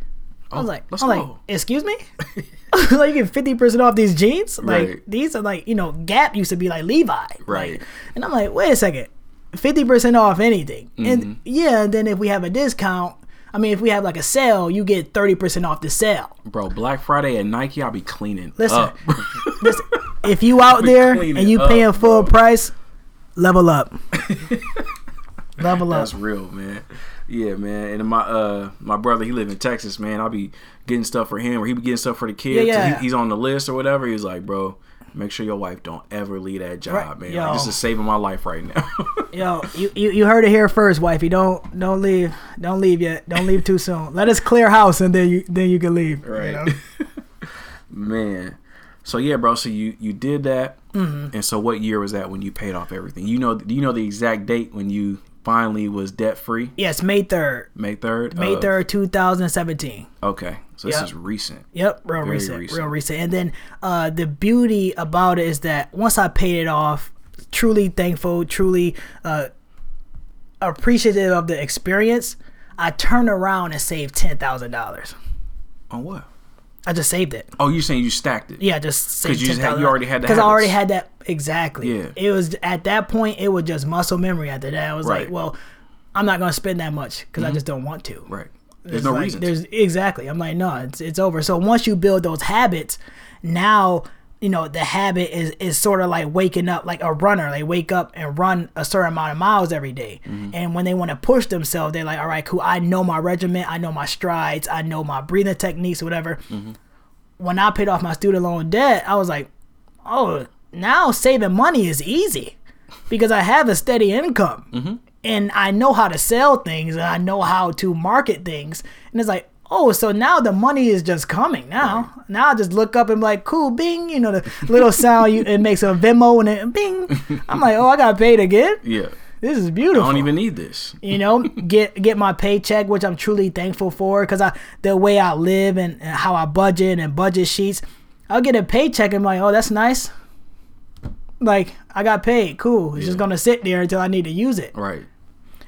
I was Oh, like, let's I'm like, excuse me, like you get fifty percent off these jeans. Like Right. these are like, you know, Gap used to be like Levi, Like, Right. and I'm like, wait a second, fifty percent off anything, Mm-hmm. and yeah, and then if we have a discount. I mean, if we have like a sale, you get thirty percent off the sale. bro, Black Friday at Nike, I'll be cleaning Listen, up. listen. If you out there and you up, paying full bro. price, level up. level up. That's real, man. Yeah, man. And my uh my brother, he live in Texas, man. I'll be getting stuff for him, or he be getting stuff for the kids. Yeah, yeah. He- he's on the list or whatever. He's like, bro, make sure your wife don't ever leave that job, Right. man. Yo. Like, this is saving my life right now. Yo, you, you you heard it here first, wifey. Don't don't leave. Don't leave yet. Don't leave too soon. Let us clear house and then you then you can leave. you Right. know? man. So yeah, bro. So you you did that, Mm-hmm. and so what year was that when you paid off everything? You know, do you know the exact date when you finally was debt free? Yes, May third. May third. May third, two thousand seventeen. Okay, so this Yep. is recent. Yep, real recent, recent. real recent. And then uh, the beauty about it is that once I paid it off, truly thankful, truly uh, appreciative of the experience. I turned around and saved ten thousand dollars. On what? I just saved it. Oh, you're saying you stacked it? Yeah, just saved you had- you already had because I already had that exactly. Yeah. it was at that point. It was just muscle memory. After that, I was Right. like, well, I'm not gonna spend that much because I mm-hmm. just don't want to. Right. There's It's no like, reason. There's exactly. I'm like, no, it's it's over. So once you build those habits, now you know the habit is is sort of like waking up like a runner. They wake up and run a certain amount of miles every day. Mm-hmm. And when they want to push themselves, they're like, all right, cool. I know my regiment. I know my strides. I know my breathing techniques, whatever. Mm-hmm. When I paid off my student loan debt, I was like, oh, now saving money is easy because I have a steady income Mm-hmm. and I know how to sell things and I know how to market things. And it's like, oh, so now the money is just coming now. Now I just look up and be like, cool, bing, you know, the little sound you it makes a Venmo and then bing. I'm like, oh, I got paid again. yeah. This is beautiful. I don't even need this. you know, get get my paycheck, which I'm truly thankful for, because I the way I live and, and how I budget and budget sheets, I'll get a paycheck and I'm like, oh, that's nice. Like I got paid, cool. It's just gonna sit there until I need to use it. Right.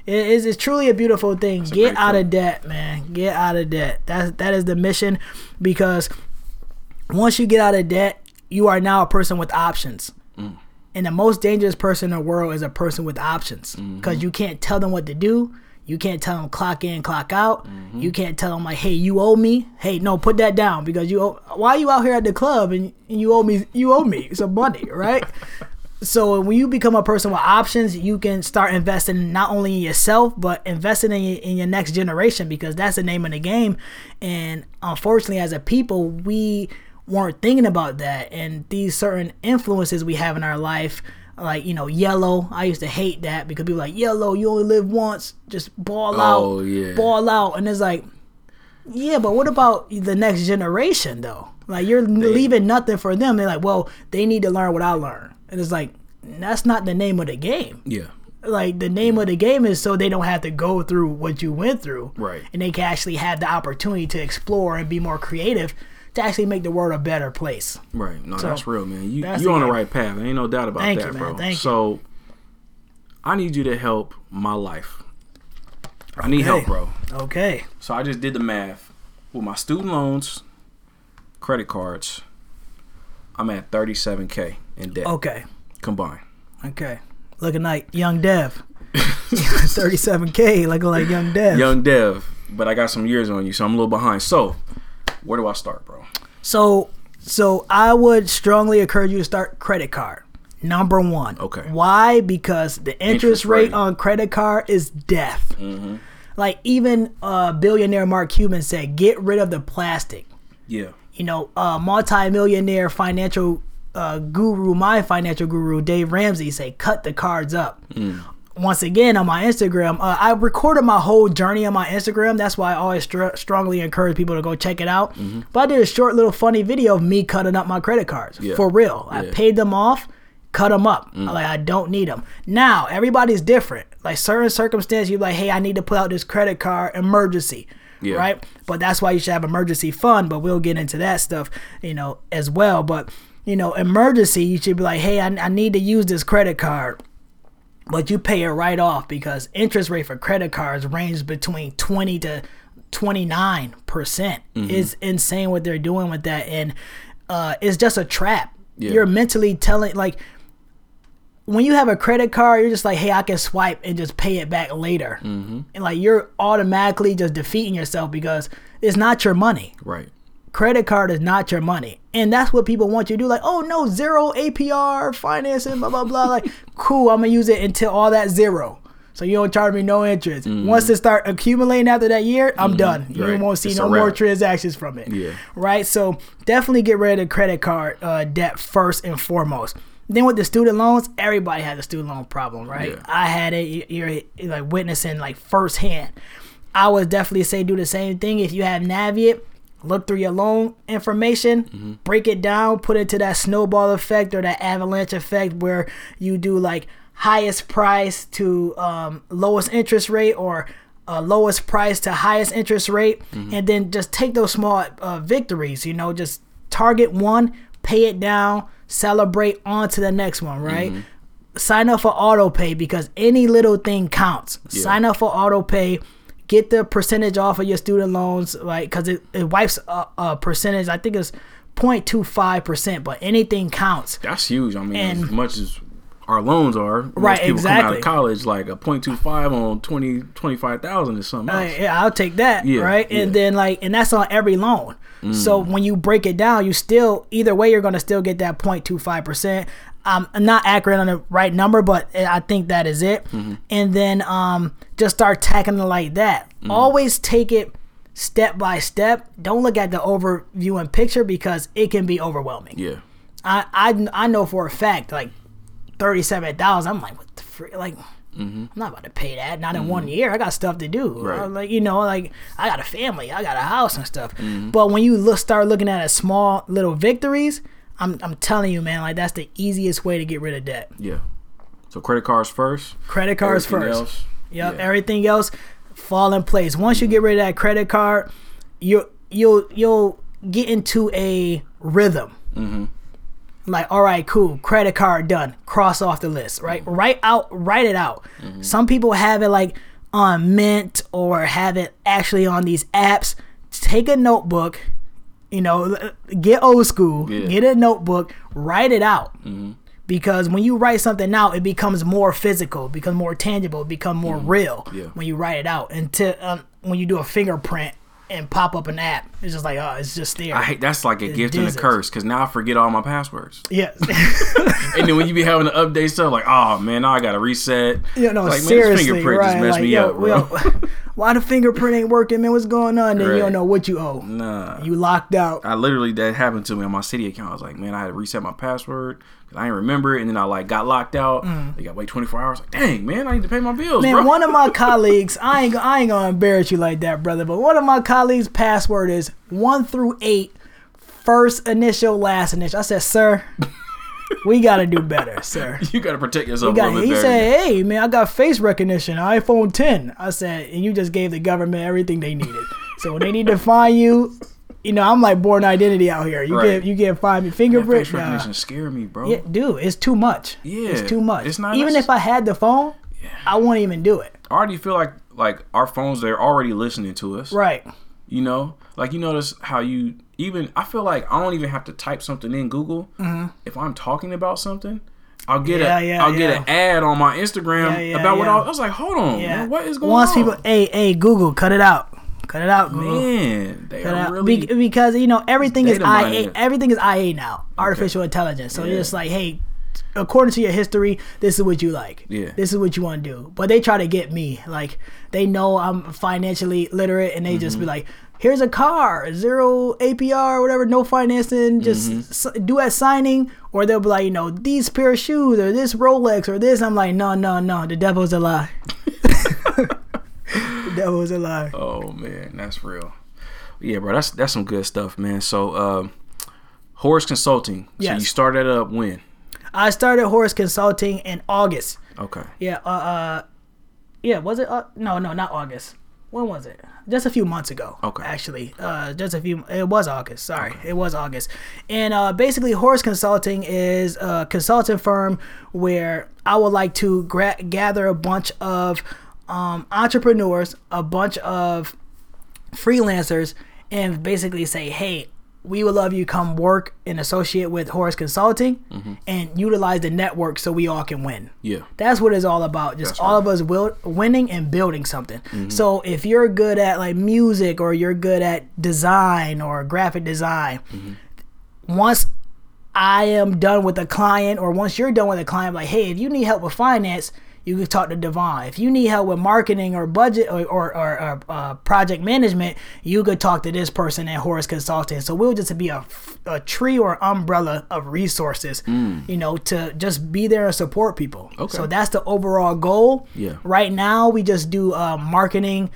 It is it's truly a beautiful thing. a Get out thing. of debt, man. Get out of debt. That's that is the mission because once you get out of debt, you are now a person with options. Mm. And the most dangerous person in the world is a person with options Mm-hmm. because you can't tell them what to do. You can't tell them clock in, clock out. Mm-hmm. You can't tell them like, "Hey, you owe me." Hey, no, put that down because you. Owe, why are you out here at the club and, and you owe me? You owe me some money, right? So when you become a person with options, you can start investing not only in yourself but investing in your, in your next generation because that's the name of the game. And unfortunately, as a people, we weren't thinking about that. And these certain influences we have in our life, like you know, YOLO. I used to hate that because people were like YOLO. You only live once. Just ball Oh, out, yeah. ball out. And it's like, yeah, but what about the next generation though? Like you're leaving nothing for them. They're like, well, they need to learn what I learned. And it's like, that's not the name of the game. Yeah. Like the name of the game is so they don't have to go through what you went through. Right. And they can actually have the opportunity to explore and be more creative to actually make the world a better place. Right. No, So, that's real, man. You you on the right path. Ain't no doubt about Thank that, you, man. bro. Thank you. so I need you to help my life. I need help, bro. Okay. So I just did the math with my student loans, credit cards. I'm at 37k in debt Okay. combined. Okay. Looking like young Dev. 37K, looking like young Dev. Young Dev, but I got some years on you, so I'm a little behind. So, where do I start, bro? So, so I would strongly encourage you to start credit card. Number one. Okay. Why? Because the interest, Interest rate, rate. Mm-hmm. on credit card is death. Like even uh, billionaire Mark Cuban said, get rid of the plastic. Yeah. You know, uh, multi-millionaire financial uh, guru, my financial guru, Dave Ramsey, say, cut the cards up. Mm. once again on my Instagram, uh, I recorded my whole journey on my Instagram. That's why I always str- strongly encourage people to go check it out. Mm-hmm. But I did a short little funny video of me cutting up my credit cards Yeah. for real. I Yeah. Mm. paid them off, cut them up. Like I don't need them. Now everybody's different. Like certain circumstances, you're like, hey, I need to pull out this credit card emergency. Yeah. Right. But that's why you should have emergency fund. But we'll get into that stuff, you know, as well. But you know, emergency, you should be like, hey, I, I need to use this credit card but you pay it right off because interest rate for credit cards range between 20 to 29 percent Mm-hmm. it's insane what they're doing with that and uh, it's just a trap Yeah. you're mentally telling like when you have a credit card you're just like hey i can swipe and just pay it back later Mm-hmm. and like you're automatically just defeating yourself because it's not your money Right. Credit card is not your money. And that's what people want you to do. Like, oh no, zero APR financing, blah blah blah. Like, cool, I'm gonna use it until all that zero. So you don't charge me no interest. Once it start accumulating after that year, I'm done. You Mm-hmm. Right. won't see It's no more transactions from it. Yeah. Right. So definitely get rid of credit card uh, debt first and foremost. Then with the student loans, everybody has a student loan problem, right? Yeah. I had it. you- You're you're, like witnessing like firsthand. I would definitely say do the same thing if you have Navient. Look through your loan information, Mm-hmm. break it down, put it to that snowball effect or that avalanche effect where you do like highest price to um, lowest interest rate or uh, lowest price to highest interest rate, Mm-hmm. and then just take those small uh, victories. You know, just target one, pay it down, celebrate on to the next one, right? Sign up for auto pay because any little thing counts. Sign up for auto pay. Get the percentage off of your student loans, like because it, it wipes a, a percentage. I think it's 0.25 percent, but anything counts. That's huge. I mean, And- as much as our loans are, Right, people come out exactly. of college like a 0.25 on 20, 25,000 is something else. Yeah, I'll take that, Yeah, right? And yeah. Mm. then like, and that's on every loan. So when you break it down, you still either way you're gonna still get that 0.25 percent. I'm not accurate on the right number, but I think that is it. Mm-hmm. And then um, just start tackling it like that. Mm. Always take it step by step. Don't look at the overview and picture because it can be overwhelming. Yeah. I, I I know for a fact like thirty seven thousand. I'm like, what the frick? Like, I'm not about to pay that. Not in one year. I got stuff to do. Mm-hmm. Right. Uh, Like you know, like I got a family. I got a house and stuff. Mm-hmm. But when you look, start looking at a small little victories, I'm I'm telling you, man, like that's the easiest way to get rid of debt. Yeah. So credit cards first. Credit cards everything first. else, Yep. yeah. Everything else fall in place. Once you get rid of that credit card, you you'll you'll get into a rhythm. Mm-hmm. Like, all right, cool, credit card done. Cross off the list, Mm-hmm. right? Write out, write it out. Some people have it like on Mint or have it actually on these apps. Take a notebook, you know, get old school, Yeah. get a notebook, write it out because when you write something out, it becomes more physical, becomes more tangible, become more real Mm-hmm. Yeah. when you write it out. And to, um, when you do a fingerprint and pop up an app, it's just like oh, it's just there. I hate that's like a gift and a curse because now I forget all my passwords. yeah, and then when you be having to update stuff, like, oh man, now I gotta reset. you know, like, man, this fingerprint right? just messed like, me yo, up, bro. yo, why the fingerprint ain't working, man? What's going on? Then you don't know what you owe. Nah. You locked out. I literally that happened to me on my Citi account. I was like, man, I had to reset my password because I didn't remember it, and then I like got locked out. They got wait 24 hours. Like, dang, man, I need to pay my bills, Mm. Man, bro. one of my colleagues, I ain't, I ain't gonna embarrass you like that, brother. But one of my colleagues' password is one through eight, first initial, last initial. I said, sir, we gotta do better, sir. you got to protect yourself He, a got, little he better. said, "Hey man, I got face recognition, iPhone 10." I said, "And you just gave the government everything they needed. so when they need to find you, you know, I'm like Bourne Identity out here. You Right. get you get find me That fingerprint. face nah. recognition scared me, bro. Yeah, dude, it's too much. Yeah, it's too much. it's not Even if I had the phone, yeah. I wouldn't even do it. I already feel like like our phones they're already listening to us. Right. You know, like you notice how you even. I feel like I don't even have to type something in Google. If I'm talking about something, I'll get Mm-hmm. Yeah, a yeah, will get an ad on my Instagram Yeah, yeah, about what yeah. I, I was like. Hold on, Yeah. man, what is going Once on? people, hey, hey, Google, cut it out. Cut it out, Google. man, they Cut it are out. really. Be- because you know everything is IA. mining. Everything is IA now. Artificial intelligence. So Yeah. you're just like, hey, according to your history, this is what you like. Yeah. This is what you want to do. But they try to get me. Like they know I'm financially literate, and they just Mm-hmm. be like, here's a car, zero APR, whatever, no financing, just Mm-hmm. s- do at signing. Or they'll be like, you know, these pair of shoes or this Rolex or this. I'm like, no, no, no, the devil's a lie. the was a lie. Oh man, that's real. Yeah, bro, that's that's some good stuff, man. So, um, Horace Consulting. So Yes. you started up when? I started Horace Consulting in August. Okay. Yeah, uh, uh yeah, was it? Uh, no, no, not August. When was it? Just a few months ago. Okay. Actually, uh, just a few. It was August. Sorry, it was August. And uh, basically, Horace Consulting is a consulting firm where I would like to gra- gather a bunch of um, entrepreneurs, a bunch of freelancers, and basically say, hey. We would love you come work and associate with Horace Consulting mm-hmm. and utilize the network so we all can win. Yeah. That's what it's all about. Just That's all right. of us will, winning and building something. Mm-hmm. So if you're good at like music or you're good at design or graphic design, mm-hmm. once I am done with a client or once you're done with a client, like, hey, if you need help with finance, you can talk to Devon. If you need help with marketing or budget or, or, or, or uh, project management, you could talk to this person at Horace Consulting. So we'll just be a, a tree or umbrella of resources, you know, to just be there and support people. Okay. So that's the overall goal. Yeah. Right now, we just do uh, marketing,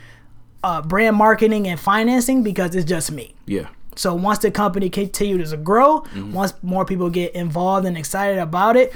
uh, brand marketing and financing because it's just me. Yeah. So once the company continues to grow, Mm-hmm. once more people get involved and excited about it,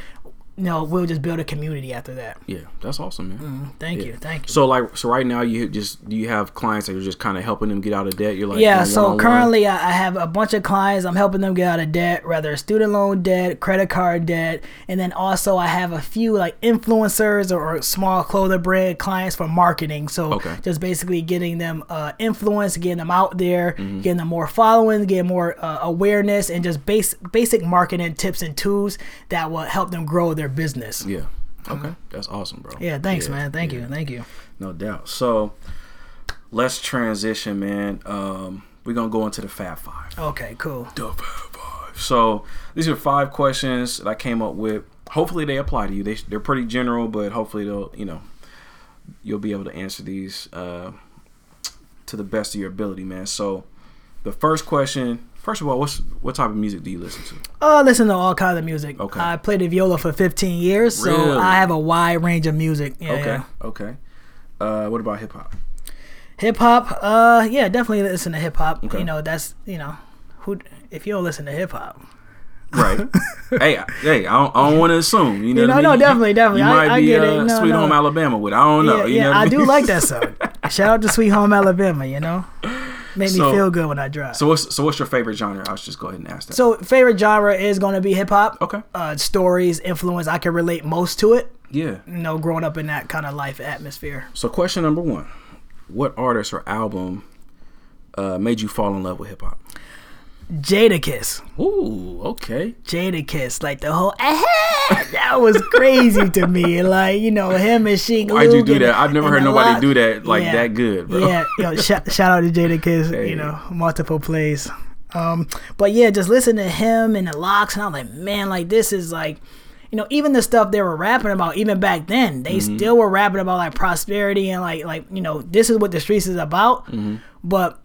know, we'll just build a community after that. Yeah. That's awesome, man. Thank Yeah. you, thank you. So like, so right now you just do you have clients that you're just kind of helping them get out of debt? You're like, yeah, so currently I I have a bunch of clients. I'm helping them get out of debt, whether student loan debt, credit card debt, and then also I have a few like influencers or, or small clothing brand clients for marketing. So Okay. just basically getting them uh, influence, getting them out there, Mm-hmm. getting them more following, getting more uh, awareness, and just base, basic marketing tips and tools that will help them grow their business. Yeah. Okay. That's awesome, bro. Yeah, thanks, man. Thank yeah. you, thank you. No doubt. So let's transition, man. Um, we're gonna go into the Fab Five. Okay, cool. The Fab Five. So these are five questions that I came up with. Hopefully they apply to you. They they're pretty general, but hopefully they'll you know you'll be able to answer these uh, to the best of your ability, man. So the first question. First of all, what's what type of music do you listen to? Oh, I listen to all kinds of music. Okay. I played the viola for 15 years, so I have a wide range of music. Yeah, Okay, yeah. okay. Uh, what about hip hop? Hip hop, uh, yeah, definitely listen to hip hop. Okay. You know, that's you know, who if you don't listen to hip hop, Right. hey, hey, I don't, I don't want to assume. You know, You what I mean? no, definitely, definitely. You I- might I be get uh, it. No, Sweet no. Home Alabama with. I don't know. yeah, you yeah, know what I mean? do like that song. Shout out to Sweet Home Alabama. You know, made me feel good when I drive. So what's so what's your favorite genre? I'll just go ahead and ask that. So favorite genre is going to be hip hop. okay. Uh, stories, influence. I can relate most to it. Yeah. You know, growing up in that kind of life atmosphere. So question number one: What artist or album uh, made you fall in love with hip hop? Jadakiss. Ooh, okay. Jadakiss, like the whole "Ah!" that was crazy to me. Like you know him and Sheek. Why'd you do and- that? I've never heard nobody lot- do that like Yeah. that good, bro. Yeah, yo, shout, shout out to Jadakiss. Hey. You know, multiple plays. Um, but yeah, just listen to him and the LOX, and I'm like, man, like this is like. You know, even the stuff they were rapping about, even back then, they Mm-hmm. still were rapping about like prosperity and like, like you know, this is what the streets is about. Mm-hmm. But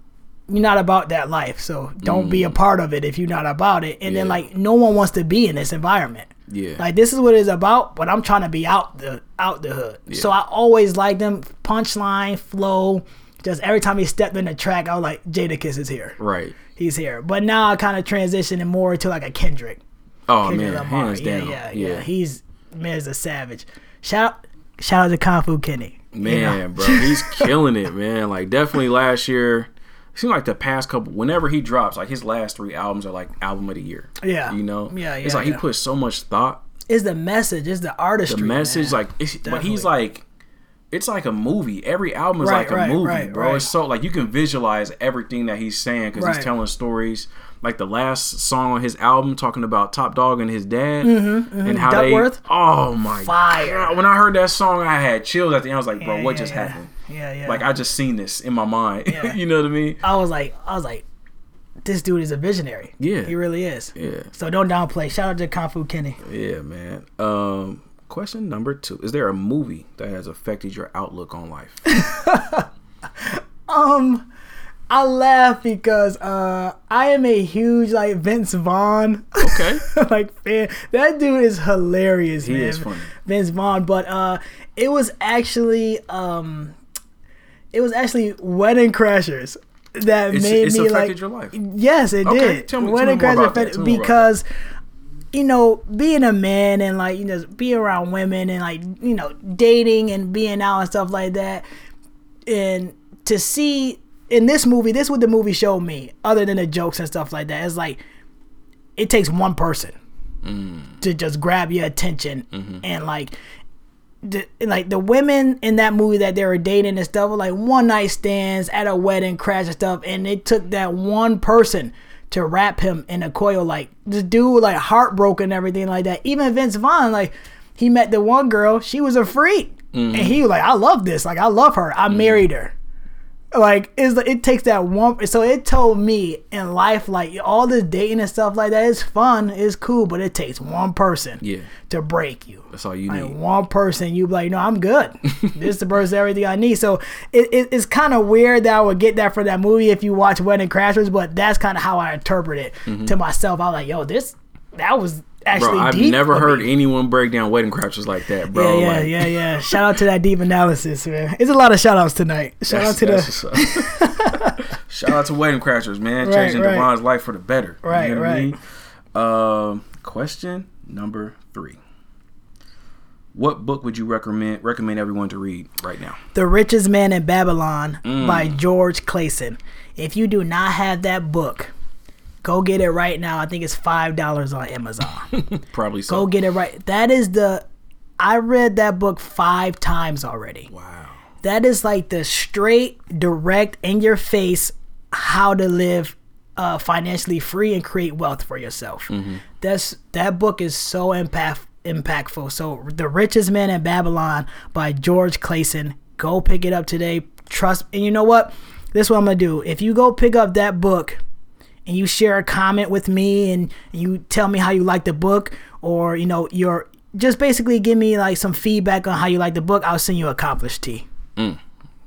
you're not about that life, so don't be a part of it if you're not about it. And then Mm. Like, no one wants to be in this environment. Yeah. Like this is what it's about, but I'm trying to be out the out the hood. So I always liked them punchline, flow. Just every time he stepped in the track, I was like, Jada Jadakiss is here. right. He's here. But now I kind of transitioning more to like a Kendrick. Oh Kendrick man, Lamar. hands yeah, down. yeah, yeah, He's man's a savage. Shout shout out to Kung Fu Kenny. you know? Man, bro, he's killing it, man. Like definitely last year. It seemed like the past couple, whenever he drops, like his last three albums are like album of the year. Yeah. you know. Yeah, yeah. It's like yeah. he put so much thought. It's the message, it's the artistry. The message, man. like, it's, but he's like, it's like a movie. Every album is Right, like a right, movie, right, bro. It's so like you can visualize everything that he's saying because he's telling stories. Like the last song on his album talking about Top Dawg and his dad and how Mm-hmm, Duckworth? they. Oh my Fire. god! When I heard that song, I had chills at the end. I was like, bro, Yeah, what yeah, just happened? Yeah, yeah. Like I just seen this in my mind. Yeah. you know what I mean? I was like, I was like, this dude is a visionary. Yeah. he really is. Yeah, So don't downplay. Shout out to Kung Fu Kenny. yeah, man. Um, question number two: Is there a movie that has affected your outlook on life? Um, I laugh because uh, I am a huge like Vince Vaughn Okay. like fan. That dude is hilarious, He man. is funny. Vince Vaughn, but uh, it was actually um, it was actually Wedding Crashers that It's, made it's me affected like your life. Yes, it Okay, did. tell me- tell Wedding me Crashers affected- Tell me more about because you know being a man and like you know being around women and like you know dating and being out and stuff like that, and to see in this movie, this is what the movie showed me. Other than the jokes and stuff like that, it's like it takes one person mm. to just grab your attention mm-hmm. and like the, like the women in that movie that they were dating and stuff were like one night stands at a wedding crash and stuff and it took that one person to wrap him in a coil. Like this dude like heartbroken and everything like that. Even vince vaughn like he met the one girl. She was a freak. And mm-hmm. he was like i love this. Like i love her. I mm-hmm. married her like is it takes that one so it told me in life like all this dating and stuff like that is fun it's cool but it takes one person Yeah. to break you. That's all you like need. one person you like no i'm good. This is the person everything i need. So it, it, it's kind of weird that i would get that for that movie if you watch wedding crashers but that's kind of how i interpret it mm-hmm. to myself. I was like yo this that was actually. Bro, I've deep never heard me. anyone break down wedding crashers like that, bro. yeah, like, yeah, yeah. Shout out to that deep analysis, man. It's a lot of shout outs tonight. Shout out to the. Shout out to Wedding Crashers, man. Right, Changing right. Devon's life for the better. You Right, know what I right. mean? Um, question number three. What book would you recommend recommend everyone to read right now? The Richest Man in Babylon Mm. by George Clason. If you do not have that book, go get it right now. I think it's five dollars on Amazon. Probably so. go get it right. That is the. I read that book five times already. wow. That is like the straight, direct, in your face how to live uh, financially free and create wealth for yourself. That's that book is so impact impactful. So, The Richest Man in Babylon by George Clason. Go pick it up today. Trust, and you know what? This is what I'm gonna do. If you go pick up that book and you share a comment with me and you tell me how you like the book or you know your just basically give me like some feedback on how you like the book i'll send you a accomplished tea mm.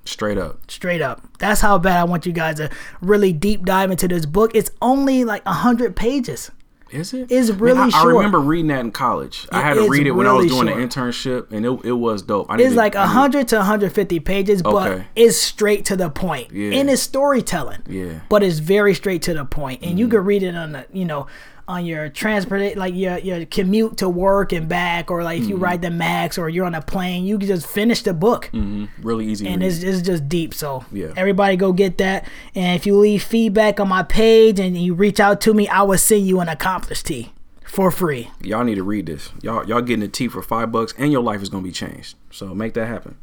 Straight up. straight up. That's how bad i want you guys to really deep dive into this book. It's only like 100 pages Is? It's really I, I remember reading that in college. I had to read it when I was doing short. internship, and it, it was dope. I it's like needed- 100 to 150 pages but it's straight to the point Yeah. and it's storytelling Yeah. But it's very straight to the point and you mm. can read it on the you know on your transport like your your commute to work and back or like if you Mm-hmm. ride the MAX or you're on a plane you can just finish the book Mhm. Really easy. and read. it's, it's just deep so Yeah. everybody go get that and if you leave feedback on my page and you reach out to me i will send you an accomplished tea for free y'all need to read this. Y'all y'all getting a tea for five bucks, and your life is gonna be changed. So make that happen.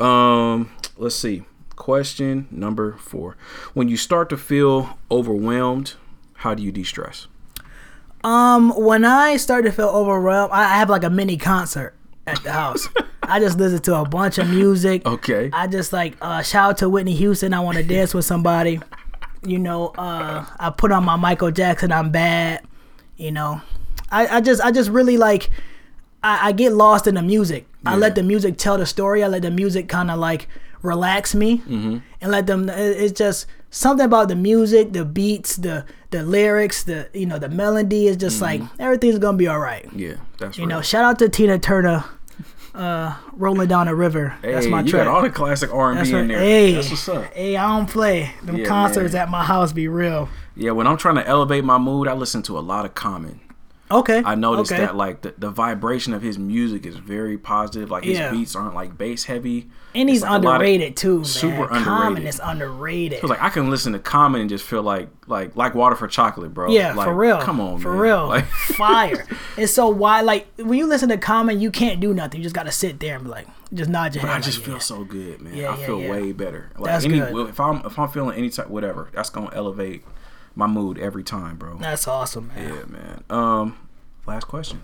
Um, let's see. Question number four: When you start to feel overwhelmed, how do you de-stress? Um, when I start to feel overwhelmed, I have like a mini concert at the house. I just listen to a bunch of music. Okay. I just like uh, shout out to Whitney Houston. I want to dance with somebody. You know, uh, I put on my Michael Jackson. I'm bad. You know, I, I just I just really like I, I get lost in the music. I let the music tell the story. I let the music kind of like relax me Mm-hmm. and let them. it- It's just something about the music, the beats, the the lyrics, the you know the melody is just like everything's gonna be all right. Yeah, that's You right. know, shout out to Tina Turner, uh, rolling down the river. That's hey, my you track. got all the classic R and B in there. Hey, That's what's up. hey, I don't play. Them Yeah, concerts man. at my house be real. Yeah, when I'm trying to elevate my mood, I listen to a lot of Common. Okay. I noticed okay. that like the, the vibration of his music is very positive. Like his Yeah. beats aren't like bass heavy. and he's like underrated too, man. super Common underrated. is underrated. Was like I can listen to Common and just feel like like like water for chocolate, bro. yeah, Like, for real. Come on, for man. real. Like, Fire. It's so why like when you listen to Common, you can't do nothing. You just gotta sit there and be like, just nod your head. I like, just yeah. feel so good, man. Yeah, I yeah, feel yeah. way better. Like That's any good. if I'm if I'm feeling any type whatever, that's gonna elevate my mood every time, bro. That's awesome, man. Yeah, man. Um, last question.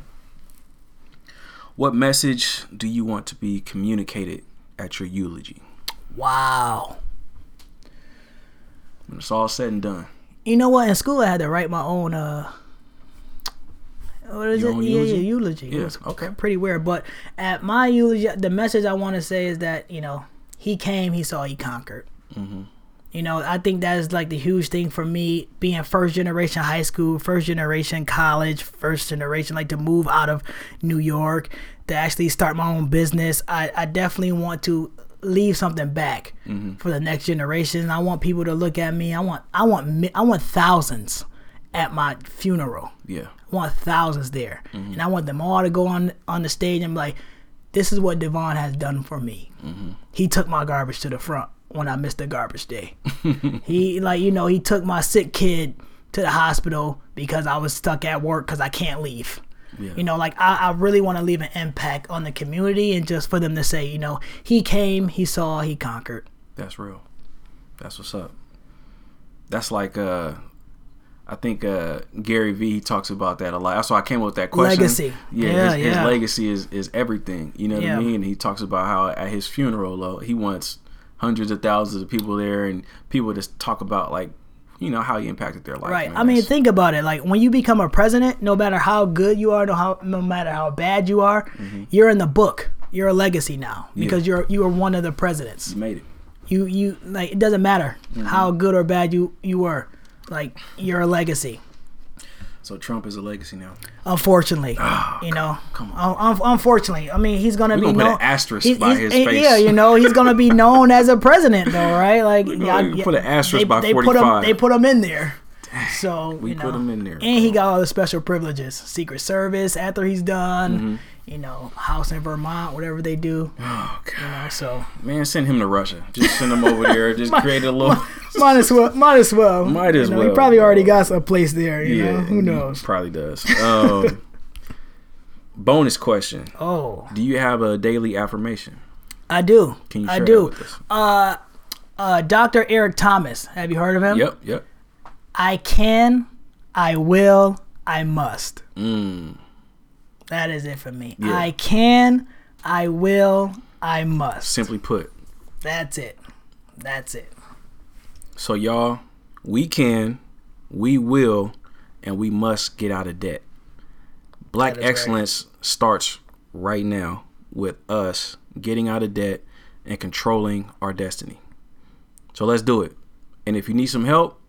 What message do you want to be communicated at your eulogy Wow. when it's all said and done? You know what? In school, I had to write my own. uh What is Your it? Yeah, eulogy? yeah, eulogy. Yeah, okay. pretty weird. But at my eulogy, the message I want to say is that you know he came, he saw, he conquered. Mm-hmm. You know, I think that is like the huge thing for me being first generation high school, first generation college, first generation, like to move out of New York, to actually start my own business. I, I definitely want to leave something back mm-hmm. for the next generation. I want people to look at me. I want I want mi- I want thousands at my funeral. Yeah. I want thousands there, mm-hmm. and I want them all to go on on the stage and be like, "This is what Devon has done for me. Mm-hmm. He took my garbage to the front when I missed the garbage day. he like you know he took my sick kid to the hospital because I was stuck at work because I can't leave." Yeah. You know, like I, I really want to leave an impact on the community and just for them to say, you know, he came, he saw, he conquered. That's real. That's what's up. That's like uh I think uh Gary Vee talks about that a lot. That's why I came up with that question. Legacy. Yeah, Yeah, his, his legacy is is everything. You know what Yeah. I mean? And he talks about how at his funeral though, he wants hundreds of thousands of people there and people just talk about like you know how he impacted their life. Right. I mean, think about it. Like when you become a president, no matter how good you are, no how no matter how bad you are, mm-hmm. you're in the book. You're a legacy now because you're you are one of the presidents. you made it. You you like it doesn't matter mm-hmm. how good or bad you you were. Like you're a legacy. So Trump is a legacy now. Unfortunately, you know. Un- un- unfortunately, I mean, he's gonna We're be gonna put an asterisk he's- by he's- his face. Yeah, you know, he's gonna be known as a president, though, right? Like, yeah, put an asterisk they, by they put him. 45. They put him in there. So we you put know, him in there, and he got all the special privileges: Secret Service after he's done. Mm-hmm. You know, house in Vermont, whatever they do. Oh god. You know, so Man, send him to Russia. Just send him over there. Just create a little might as well. Might as well. Might as You know, well, He probably already got a place there. You know, who knows? Probably does. Um, bonus question: Oh, Do you have a daily affirmation? I do. Can you I share do. that with us? uh, Dr. Eric Thomas. Have you heard of him? Yep, yep. I can, I will, I must. Mm, That is it for me. Yeah. I can, I will, I must. simply put. That's it. That's it. So y'all, we can, we will, and we must get out of debt. Black is right. excellence starts right now with us getting out of debt and controlling our destiny. So let's do it. And if you need some help,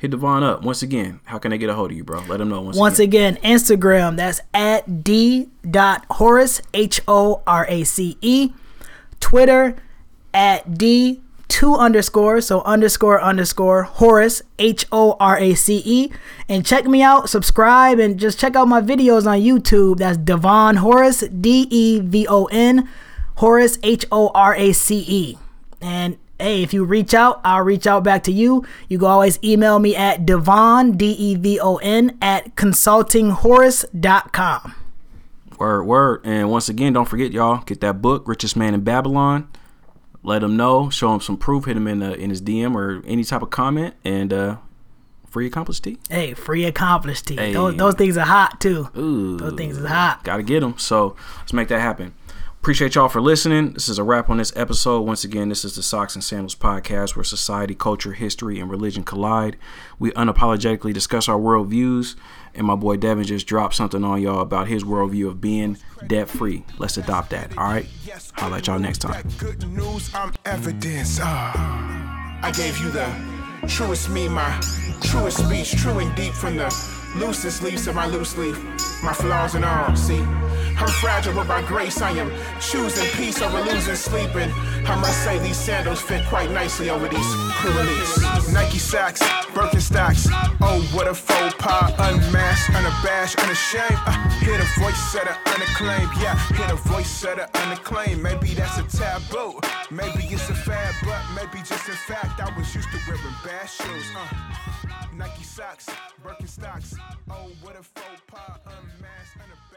hit Devon up. Once again, how can they get a hold of you, bro? Let them know once, Once again. again, Instagram, that's at d d.horace, H O R A C E. Twitter, at d two underscore, so underscore underscore Horace, H O R A C E. And check me out, subscribe, and just check out my videos on YouTube. That's Devon Horace, D E V O N, Horace, H O R A C E. And hey, if you reach out, I'll reach out back to you. You can always email me at Devon, D E V O N, at consultinghorace.com. Word, word. And once again, don't forget, y'all, get that book, Richest Man in Babylon. Let him know, show him some proof, hit him in uh, in his DM or any type of comment, and uh, free accomplished T. Hey, free accomplished tea. Hey. Those, those things are hot too. Ooh, Those things is hot. Gotta get them. So let's make that happen. Appreciate y'all for listening. This is a wrap on this episode. Once again, this is the Socks and Sandals podcast where society, culture, history, and religion collide. We unapologetically discuss our worldviews, and my boy Devon just dropped something on y'all about his worldview of being debt free. Let's adopt that. All right. I'll at y'all next time. Good news, I'm evidence. Ah, I gave you the truest me, my truest speech, true and deep from the loosest leaves of my loose leaf. My flaws and all, see. I'm fragile, but by grace I am choosing peace over losing sleep. And I must say, these sandals fit quite nicely over these crew Nike sacks, Birkenstocks. Oh, what a faux pas. Unmasked, unabashed, unashamed. Uh, hear the voice setter, unacclaimed. Yeah, hear the voice setter, unacclaimed. Maybe that's a taboo. Maybe it's a fad, but maybe just in fact, I was used to wearing bad shoes. Uh, Nike socks, Birkenstocks. Oh, what a faux pas. Unmasked.